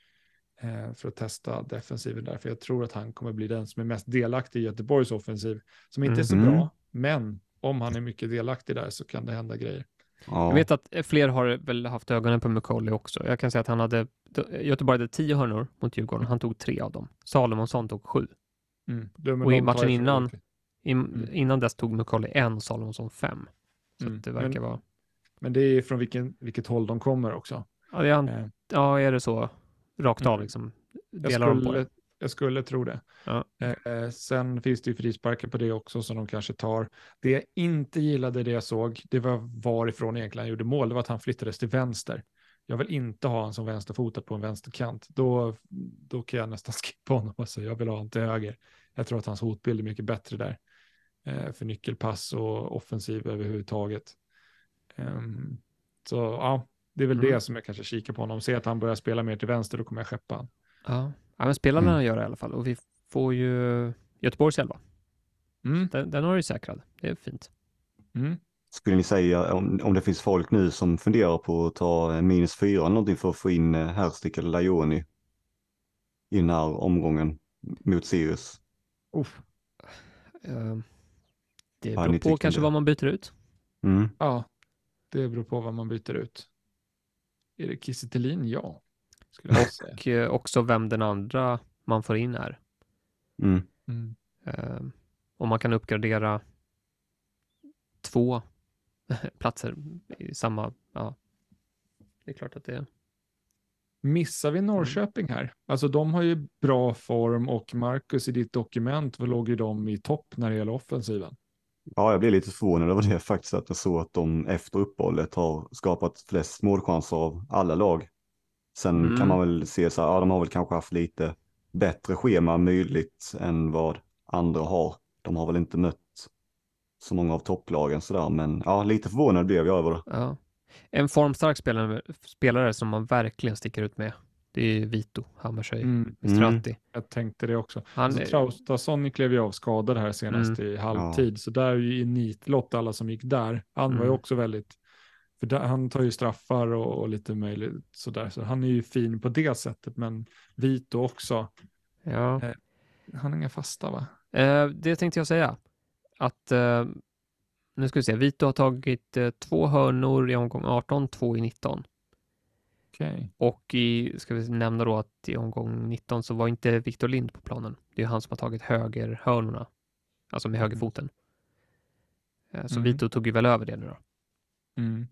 Eh, för att testa defensiven där, för jag tror att han kommer bli den som är mest delaktig i Göteborgs offensiv. Som inte är så Mhm. bra, men om han är mycket delaktig där så kan det hända grejer. Ja. Jag vet att fler har väl haft ögonen på McCauley också. Jag kan säga att han hade, Göteborg hade tio hörnor mot Djurgården. Han tog tre av dem. Salomonsson tog sju. Mm. Och i matchen innan-. In, Innan dess tog McCauley en, Salomonsson fem. Så Mm. att det verkar Men- vara... Men det är från vilken, vilket håll de kommer också. Ja, det är, han, Eh, ja, är det så? Rakt av Mm. liksom? jag, Delar de på skulle, det? Jag skulle tro det. Ja. Eh, sen finns det ju frisparkar på det också som de kanske tar. Det jag inte gillade det jag såg, det var varifrån egentligen han gjorde mål, det var att han flyttades till vänster. Jag vill inte ha honom som vänsterfotad på en vänsterkant. Då, då kan jag nästan [LAUGHS] skippa honom. Alltså, jag vill ha honom till höger. Jag tror att hans hotbild är mycket bättre där. Eh, för nyckelpass och offensiv överhuvudtaget. Ehm, så ja, det är väl Mm. det som jag kanske kikar på honom. Ser att han börjar spela mer till vänster, då kommer jag skeppa honom. Ja. Ja, men spelarna Mm. gör det i alla fall. Och vi får ju Göteborgs elva. Mm, Den, den har du säkrad. Det är fint. mm. Skulle ni säga om, om det finns folk nu som funderar på att ta eh, minus fyra eller någonting för att få in eh, Herstick eller Lajoni i den här omgången mot Sirius? Eh, det beror på kanske det. vad man byter ut. Mm. Ja, det beror på vad man byter ut. Är det Kiese? Ja, skulle jag säga. Och eh, också vem den andra man får in är. Mm. Mm. Eh, om man kan uppgradera två [LAUGHS] platser i samma, ja. Det är klart att det är. Missar vi Norrköping här? Alltså de har ju bra form och Marcus i ditt dokument var låg ju de i topp när det gäller offensiven. Ja, jag blev lite förvånad över det faktiskt, att jag såg att de efter uppehållet har skapat flest målchanser av alla lag. Sen Mm. kan man väl se så här, ja, de har väl kanske haft lite bättre schema möjligt än vad andra har. De har väl inte mött så många av topplagen sådär, men ja, lite förvånad blev jag över det. Ja. En formstark spelare, spelare som man verkligen sticker ut med, det är Vito Hammarskjöld, Mm. Mistrati. Jag tänkte det också. Han, Alltså, Traustason klev ju av skadad här senast Mm. i halvtid, så där är ju i nitlott alla som gick där. Han var ju Mm. också väldigt, för där, han tar ju straffar och, och lite möjligt sådär, så han är ju fin på det sättet, men Vito också. ja. Han har inga fasta va? Eh, det tänkte jag säga. Att, eh, nu ska vi se, Vito har tagit eh, två hörnor i omgång 18, två i 19. Okej. Och i, ska vi nämna då att i omgång 19 så var inte Victor Lind på planen. Det är han som har tagit högerhörnorna, alltså med högerfoten. Eh, så Mm. Vito tog ju väl över det nu då. Mm.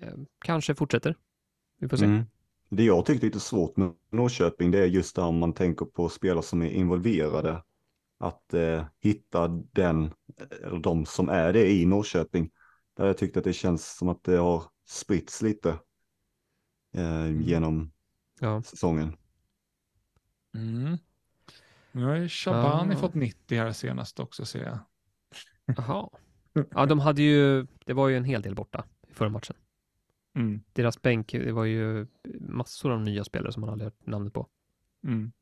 Eh, kanske fortsätter. Vi får se. Mm. Det jag tyckte är lite svårt med Norrköping, det är just det här om man tänker på spelare som är involverade. Att eh, hitta den, eller de som är det i Norrköping. Där jag tyckte att det känns som att det har spritts lite eh, genom Ja. säsongen. Mm. Nu har ju Shabani Ja. fått 90 här senast också ser jag. Jaha. [LAUGHS] Ja, de hade ju, det var ju en hel del borta i förra matchen. Mm. Deras bänk, det var ju massor av nya spelare som man aldrig hört namnet på. Mm.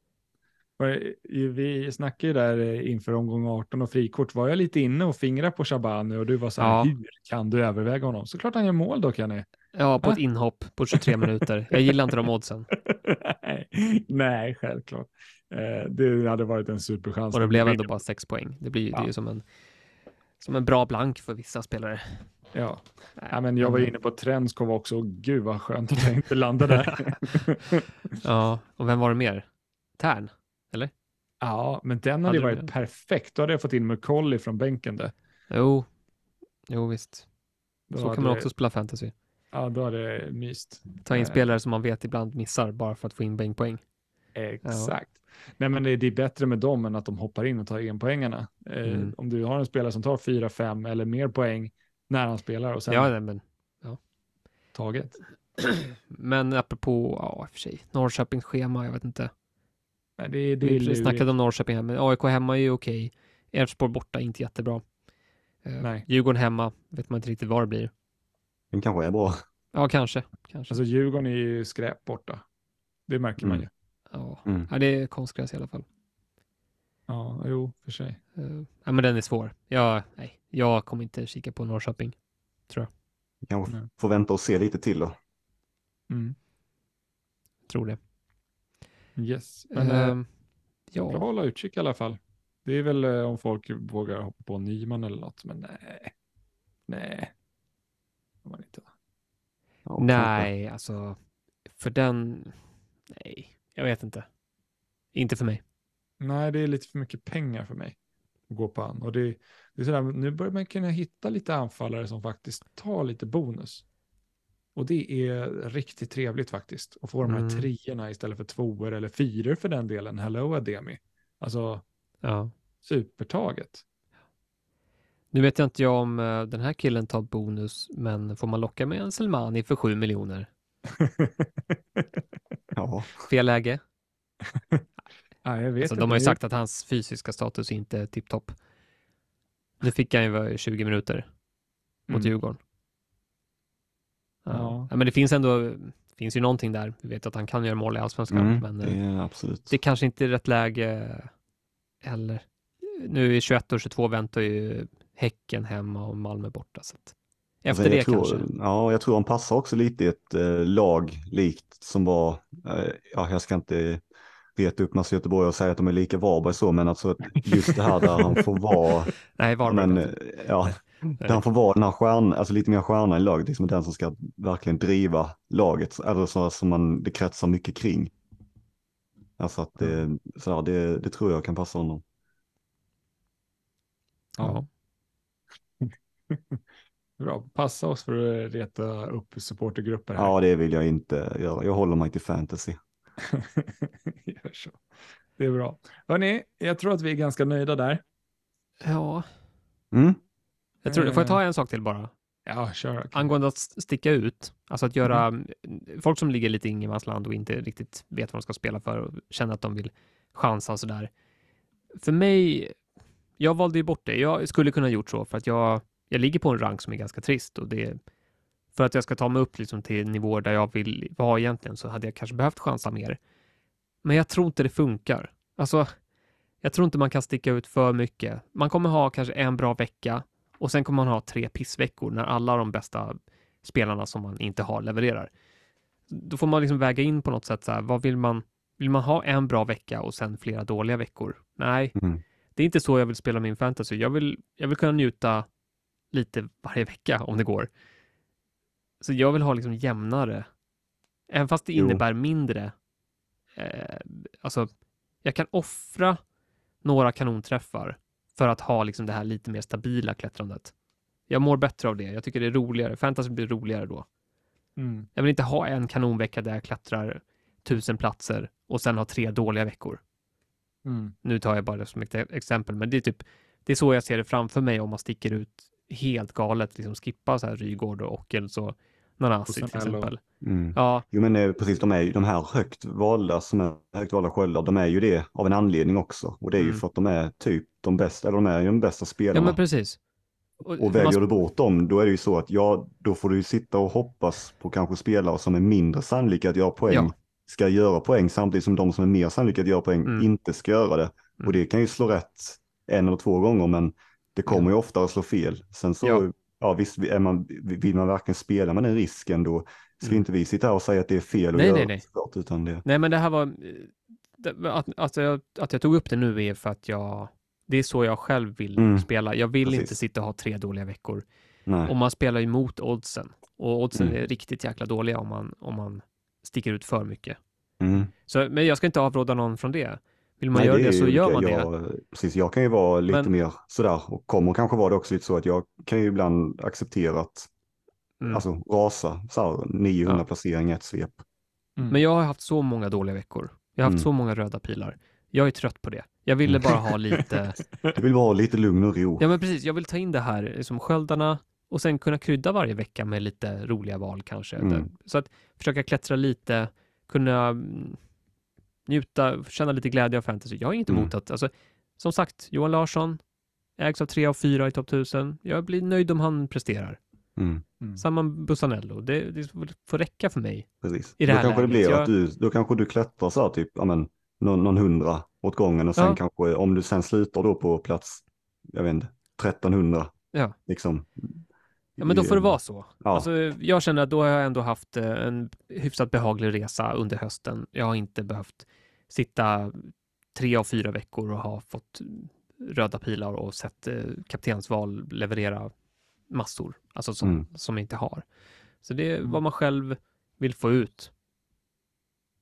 För Vi snackade ju där eh, inför omgång 18 och frikort. Var jag lite inne och fingrade på Shabani och du var så här, Ja. hur kan du överväga honom? Såklart han gör mål då Kenny. Ja, på ett inhopp på 23 minuter. Jag gillar inte de oddsen. [LAUGHS] nej, nej, självklart. Eh, det hade varit en superchans. Och det blev ändå bara sex poäng. Det blir ju, det är Ja. ju som en, som en bra blank för vissa spelare. Ja. ja, men jag var inne på Trenskov också. och Gud vad skönt att jag inte landade där. [LAUGHS] Ja, och vem var det mer? Tern? ja, men den hade Hade ju varit det? perfekt. Då hade jag fått in McCauley från bänken där. Jo, jo visst. Då Så kan man också spela fantasy. Ja, då hade det myst. Ta in Eh, spelare som man vet ibland missar bara för att få in bänkpoäng. Exakt. Nej, men det, det är bättre med dem än att de hoppar in och tar enpoängarna. Eh, Mm. Om du har en spelare som tar fyra, fem eller mer poäng när han spelar och sen Ja, nej, men, taget. [CLEARS THROAT] men apropå, ja i och för sig, Norrköpings schema, jag vet inte. Nej, det, det Vi snackade om Norrköping här, men AIK hemma är ju okej. Elfsborg borta, inte jättebra. Eh, Nej. Djurgården hemma, vet man inte riktigt vad det blir. Den kanske är bra. Ja, kanske. kanske. Alltså Djurgården är ju skräp borta. Det märker man Mm. ju. ja. Mm. ja, det är konstgräs i alla fall. Ja, jo, för sig. Eh, ja, men den är svår. Jag, nej, jag kommer inte kika på Norrköping. Vi kanske Nej. får vänta och se lite till då. Mm. Tror det. Yes. Men, Eh, Bra ja, att hålla utkik i alla fall. Det är väl om folk vågar hoppa på Nyman eller något, men nej. Nej. Var inte. Ja, nej, alltså för den, nej, jag vet inte. Inte för mig. Nej, det är lite för mycket pengar för mig att gå på han. Och det, det är sådär, nu börjar man kunna hitta lite anfallare som faktiskt tar lite bonus. Och det är riktigt trevligt faktiskt. Att få de här Mm. treorna istället för tvåor eller fyror för den delen. Hello Ademi. Alltså Ja. supertaget. Nu vet jag inte jag om eh, den här killen tar bonus, men får man locka med en Selmani för 7 miljoner? [LAUGHS] Ja, Fel läge. [LAUGHS] ja, jag vet Alltså, inte. de har ju sagt att hans fysiska status inte är tipptopp. Nu fick han ju vara 20 minuter mot Mm. Djurgården. Ja. Ja. ja, men det finns ändå, det finns ju någonting där. Vi vet att han kan göra mål i allsvenskan, mm, men det eh, är absolut. det kanske inte är rätt läge heller. Nu är 21 och 22 väntar ju Häcken hemma och Malmö borta. Så att efter Alltså, det jag tror, kanske. Ja, jag tror han passar också lite i ett eh, lag likt som var, eh, ja, jag ska inte reta upp massa Göteborg och säga att de är lika Varberg så, men alltså att just det här där han får vara, [LAUGHS] Nej, Varberg. men, ja, där han får vara den här stjärnan, alltså lite mer stjärna i laget, liksom den som ska verkligen driva laget, eller så som man, det kretsar mycket kring. Alltså att det, så här, det, det tror jag kan passa honom. ja. [LAUGHS] Bra, passa oss för att reta upp supportergrupper här. Ja, det vill jag inte göra. Jag håller mig till fantasy. [LAUGHS] Gör så. Det är bra. Hörni, jag tror att vi är ganska nöjda där. ja, Mm. jag tror. Får jag Eh. ta en sak till bara? Ja, kör. Angående att st- sticka ut, alltså att göra folk som ligger lite i ingenmansland och inte riktigt vet vad de ska spela för och känner att de vill chansa och sådär. För mig, jag valde ju bort det. Jag skulle kunna gjort så för att jag, jag ligger på en rank som är ganska trist och det för att jag ska ta mig upp liksom till nivåer där jag vill vara egentligen så hade jag kanske behövt chansa mer. Men jag tror inte det funkar. Alltså, jag tror inte man kan sticka ut för mycket. Man kommer ha kanske en bra vecka och sen kommer man ha tre pissveckor när alla de bästa spelarna som man inte har levererar. Då får man liksom väga in på något sätt så här, vad vill man? Vill man ha en bra vecka och sen flera dåliga veckor? Nej, Mm. det är inte så jag vill spela min fantasy. Jag vill, jag vill kunna njuta lite varje vecka om det går. Så jag vill ha liksom jämnare, även fast det Jo. innebär mindre. Eh, alltså, jag kan offra några kanonträffar för att ha liksom det här lite mer stabila klättrandet. Jag mår bättre av det. Jag tycker det är roligare. Fantasy blir roligare då. Mm. Jag vill inte ha en kanonvecka där jag klättrar tusen platser och sen ha tre dåliga veckor. Mm. Nu tar jag bara det som ett exempel, men det är typ det är så jag ser det framför mig om man sticker ut helt galet, liksom skippa så här Rygård och Ockels och Nanasi till exempel. Mm. Ja, Jo men eh, precis, de, är, ju- de här högt valda som är högt valda sköldar, de är ju det av en anledning också. Och det är ju Mm. för att de är typ de bästa, eller de är ju de bästa ja spelarna. men precis. och man- väljer du bort dem, då är det ju så att ja, då får du ju sitta och hoppas på kanske spelare som är mindre sannolika att göra poäng Ja. ska göra poäng samtidigt som de som är mer sannolika att göra poäng Mm. inte ska göra det. Mm. Och det kan ju slå rätt en eller två gånger, men det kommer ju ofta att slå fel. Sen så, Ja. Ja, visst, man, vill man verkligen spela med den risken då ska Mm. inte vi sitta här och säga att det är fel att Nej, göra nej, nej. såklart, utan det, Nej, men det här var... eh, Att, att, jag, att jag tog upp det nu är för att jag... Det är så jag själv vill Mm. spela. Jag vill Precis. inte sitta och ha tre dåliga veckor. nej. Och man spelar ju mot oddsen. Och oddsen Mm. är riktigt jäkla dåliga om man, om man sticker ut för mycket. Mm. Så, men jag ska inte avråda någon från det. Vill man Nej, göra det, är så gör man det. jag, Precis, jag kan ju vara lite Men- mer sådär och kommer kanske vara det också lite så att jag kan ju ibland acceptera att Mm. alltså rasa så här, 900 Ja. placeringar i ett svep. Men jag har haft så många dåliga veckor. Jag har haft Mm. så många röda pilar. Jag är trött på det. Jag ville Mm. bara ha [LAUGHS] lite... Du vill bara ha lite lugn och ro. Ja, men precis. Jag vill ta in det här som sköldarna och sen kunna krydda varje vecka med lite roliga val kanske. Mm. Så att försöka klättra lite, kunna mm, njuta, känna lite glädje av fantasy. Jag är inte Mm. emot att, alltså, som sagt, Johan Larsson ägs av tre av fyra i topp 1000. Jag blir nöjd om han presterar. Mm, Mm. Samma Bussanello. Det, det får räcka för mig. precis. I det då här kanske det blir jag- att du, då kanske du klättrar så här typ, ja men, någon, någon hundra åt gången och sen Ja. kanske, om du sen slutar då på plats, jag vet inte, 1300. Ja. Liksom. Ja, men då får det I- vara så. Ja. Alltså, jag känner att då har jag ändå haft eh, en hyfsat behaglig resa under hösten. Jag har inte behövt sitta tre av fyra veckor och ha fått röda pilar och sett eh, kaptensval leverera massor, alltså som, Mm. som jag inte har. Så det är vad man själv vill få ut.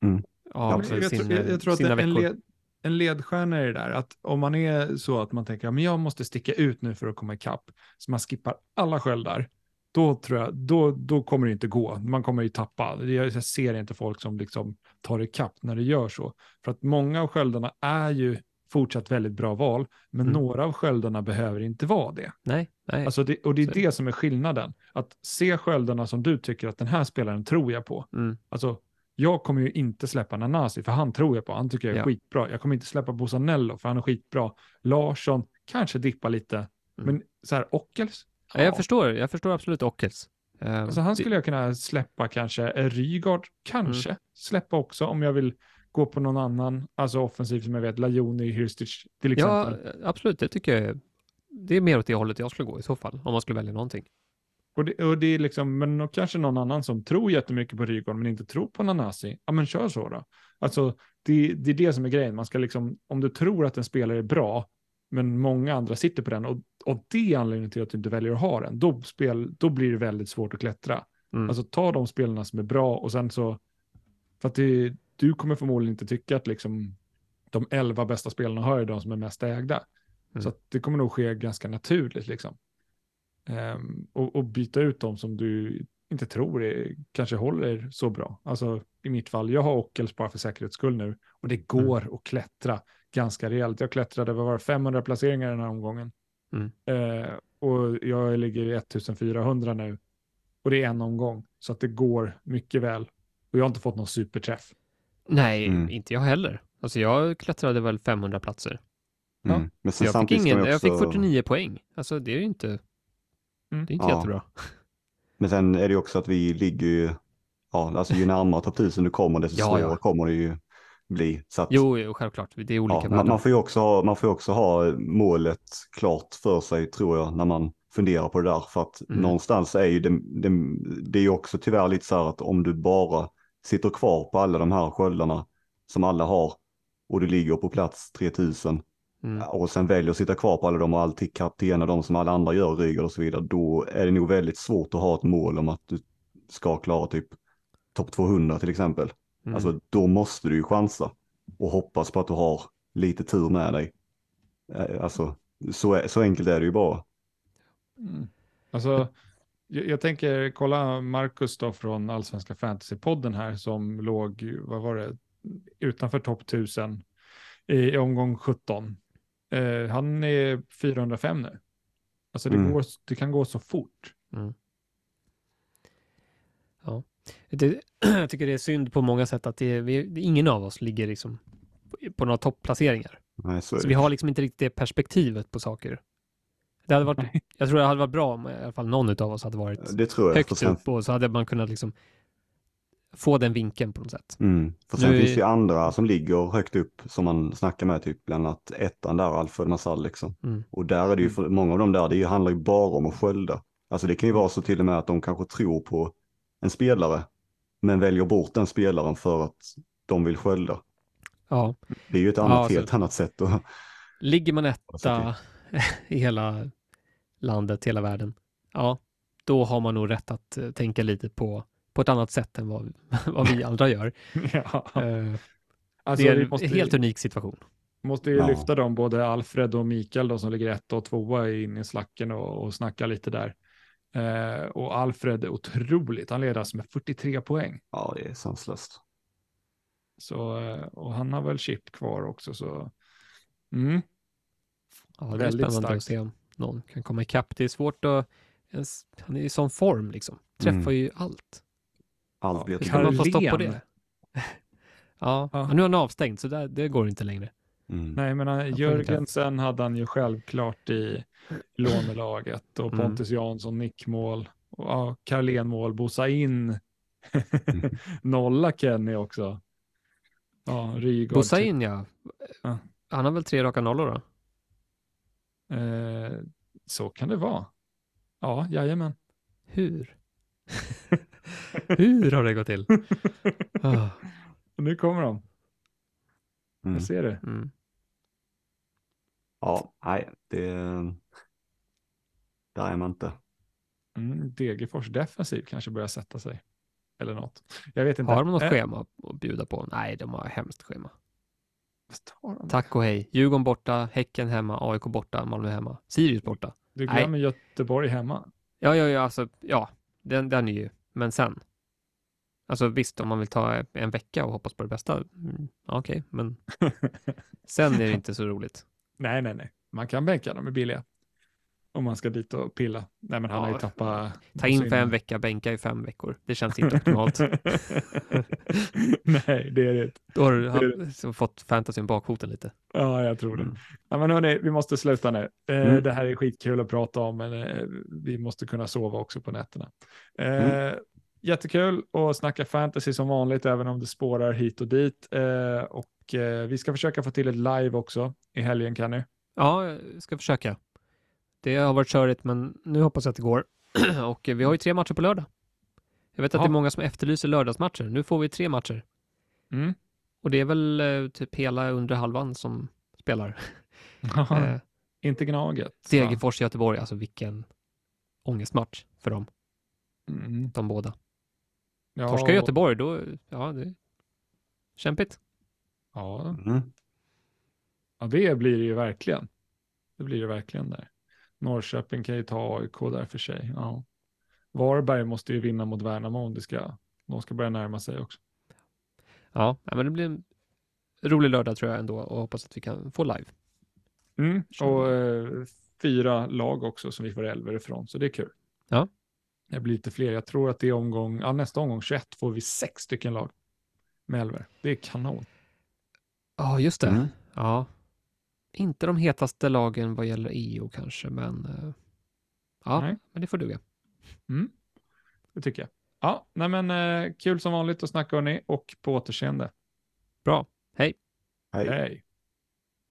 Mm. Av Ja, jag, sin, tror, jag, jag tror att sina en, veckor. led, en ledstjärna är det där, att om man är så att man tänker, men jag måste sticka ut nu för att komma ikapp, så man skippar alla sköldar, då tror jag, då, då kommer det inte gå. Man kommer ju tappa. Jag ser inte folk som liksom tar ikapp när det gör så. För att många av sköldarna är ju fortsatt väldigt bra val, men Mm. några av sköldarna behöver inte vara det. Nej, nej. Alltså det och det är Så- det som är skillnaden. Att se sköldarna som du tycker att den här spelaren tror jag på. Mm. Alltså, jag kommer ju inte släppa Nanasi, för han tror jag på. Han tycker jag är Ja. skitbra. Jag kommer inte släppa Bosanello, för han är skitbra. Larsson kanske dippar lite, Mm. men så här, Ockels? Ja, jag förstår, jag förstår absolut Ockels. Alltså han det- skulle jag kunna släppa kanske. Rygaard kanske Mm. släppa också om jag vill gå på någon annan, alltså offensiv som jag vet, Lajoni, Hirstich till Ja, exempel. absolut, det tycker jag är- det är mer åt det hållet jag skulle gå i så fall, om man skulle välja någonting. Och det, och det är liksom, men och kanske någon annan som tror jättemycket på Rygaard men inte tror på Nanasi. Ja men kör så då. Alltså det, det är det som är grejen. Man ska liksom, om du tror att en spelare är bra, men många andra sitter på den och, och det är anledningen till att du inte väljer att ha den, då, spel, då blir det väldigt svårt att klättra. Mm. Alltså ta de spelarna som är bra och sen så, för att det, du kommer förmodligen inte tycka att liksom de elva bästa spelarna har är de som är mest ägda. Mm. Så det kommer nog ske ganska naturligt liksom. Ehm, och, och byta ut de som du inte tror är, kanske håller så bra. Alltså i mitt fall, jag har Ockels bara för säkerhets skull nu och det går att klättra ganska rejält. Jag klättrade, vad var det, 500 placeringar den här omgången. Mm. Eh, och jag ligger i 1400 nu och det är en omgång så att det går mycket väl. Och jag har inte fått någon superträff. Nej, Mm. inte jag heller. Alltså jag klättrade väl 500 platser. Ja. Mm. Men Så sen jag, fick ingen, ju jag fick också- 49 poäng. Alltså det är ju inte, Mm. det är inte Ja. jättebra. Men sen är det ju också att vi ligger ju, ja, alltså ju närmare topp 1000 du kommer desto Ja, svårare ja. kommer det ju bli. Så att, Jo, jo, självklart. Det är olika ja, man, man, får ju också ha, man får ju också ha målet klart för sig tror jag när man funderar på det där. För att Mm. någonstans är ju det, det, det är ju också tyvärr lite så här att om du bara sitter kvar på alla de här sköldarna som alla har och du ligger på plats 3000 Mm. och sen väljer att sitta kvar på alla dem och alltid kaptena de som alla andra gör, Rygaard och så vidare, då är det nog väldigt svårt att ha ett mål om att du ska klara typ topp 200 till exempel. Mm. Alltså då måste du ju chansa och hoppas på att du har lite tur med dig. Eh, Alltså så, är- så enkelt är det ju bara. Mm. Alltså, jag, jag tänker, kolla Marcus då från Allsvenska Fantasypodden här som låg, vad var det, utanför topp 1000 i, i omgång 17. Eh, han är 405 nu. Alltså det, Mm. går, det kan gå så fort. Det, [CLEARS THROAT] jag tycker det är synd på många sätt att det, vi, ingen av oss ligger liksom på, några topplaceringar. Nej, så vi har liksom inte riktigt det perspektivet på saker. Det hade varit, jag tror det hade varit bra om i alla fall någon av oss hade varit Det tror jag. för högt upp och så hade man kunnat liksom få den vinkeln på något sätt. Mm. För sen Nu finns det ju andra som ligger högt upp som man snackar med, typ bland annat ettan där, Alfred Masal liksom. Mm. Och där är det ju, Mm. för många av dem där, det handlar ju bara om att skölda. Alltså det kan ju vara så till och med att de kanske tror på en spelare, men väljer bort den spelaren för att de vill skölda. Ja, Det är ju ett Ja, annat, alltså- helt annat sätt att... ligger man etta [LAUGHS] i hela landet, hela världen, ja, då har man nog rätt att eh, tänka lite på, på ett annat sätt än vad, [LAUGHS] vad vi [LAUGHS] andra gör. ja. Eh, Alltså, det är en måste, helt unik situation. måste ju Ja. lyfta dem, både Alfred och Mikael då, som ligger ett och tvåa in i slacken och, och snacka lite där. Eh, och Alfred är otroligt, han leder alltså med 43 poäng. Ja, det är sanslöst. Så, eh, och han har väl chip kvar också, så mm. Ja, det är Väldigt spännande starkt. att se om någon kan komma ikapp. Det är svårt att, han är i sån form liksom. Träffar Mm. ju allt. Allt Ja, man få stopp på det? [LAUGHS] ja, Ja. nu är han avstängd så där, det går inte längre. mm. Nej, men får Jörgensen hade han ju självklart i lånelaget och Mm. Pontus Jansson nickmål och ja, Carlén mål, Bosa in, [LAUGHS] nolla Kenny också. Ja, Rygaard. Bosain ja. Ja. Han har väl tre raka nollor då? Eh, så kan det vara. Ja, jajamän. Hur? Hur har det gått till? Ah, Och nu kommer de, Mm. jag ser det. mm. Ja, nej, det... Där är man inte. Mm, Degerfors defensiv kanske börjar sätta sig. Eller något. Jag vet inte. Har de något Eh, schema att bjuda på? Nej, de har hemskt schema. Tack och hej. Djurgården borta, Häcken hemma, AIK borta, Malmö hemma, Sirius borta. Du Nej. glömmer Göteborg hemma. Ja, ja, ja, alltså, ja, den, den är ju, men sen. Alltså visst, om man vill ta en vecka och hoppas på det bästa, mm, okej, men [LAUGHS] sen är det inte så roligt. Nej, nej, nej. Man kan bänka dem är billiga. Om man ska dit och pilla. Nej, men han har ju Ja, tappat... Ta in för en vecka, bänka i fem veckor. Det känns inte optimalt. [LAUGHS] nej, det är det. Då har du så fått fantasyn bakfoten lite. Ja, jag tror det. Mm. Ja, men hörni, vi måste sluta nu. Eh, Mm. Det här är skitkul att prata om, men eh, vi måste kunna sova också på nätterna. Eh, Mm. Jättekul att snacka fantasy som vanligt, även om det spårar hit och dit. Eh, och eh, vi ska försöka få till ett live också i helgen, kan ni? Ja, jag ska försöka. Det har varit körigt, men nu hoppas jag att det går. [CLEARS THROAT] och vi har ju tre matcher på lördag. Jag vet att Ja. det är många som efterlyser lördagsmatcher. Nu får vi tre matcher. Mm. Och det är väl eh, typ hela undre halvan som spelar. [LAUGHS] Eh, Inte Gnaget. va? Degerfors, Göteborg, alltså vilken ångestmatch för dem, Mm. de båda. Ja, Torska Göteborg, då, ja, det är kämpigt. Ja, Mm. ja, det blir det ju verkligen. Det blir det verkligen där. Norrköping kan ju ta AIK där för sig. Ja. Varberg måste ju vinna mot Värnamo om det ska, de ska börja närma sig också. Ja, men det blir en rolig lördag tror jag ändå och hoppas att vi kan få live. Mm. Och eh, fyra lag också som vi får elver ifrån, så det är kul. Ja. Det blir lite fler. Jag tror att det är omgång, ja, nästa omgång 21 får vi sex stycken lag med elver. Det är kanon. Ja, just det. Mm. Ja. Inte de hetaste lagen vad gäller EU kanske, men eh, ja, Nej. men det får duga. Mm. Det tycker jag. Ja, nej men eh, kul som vanligt att snacka hörni och på återseende. Bra. Hej. Hej. Hej.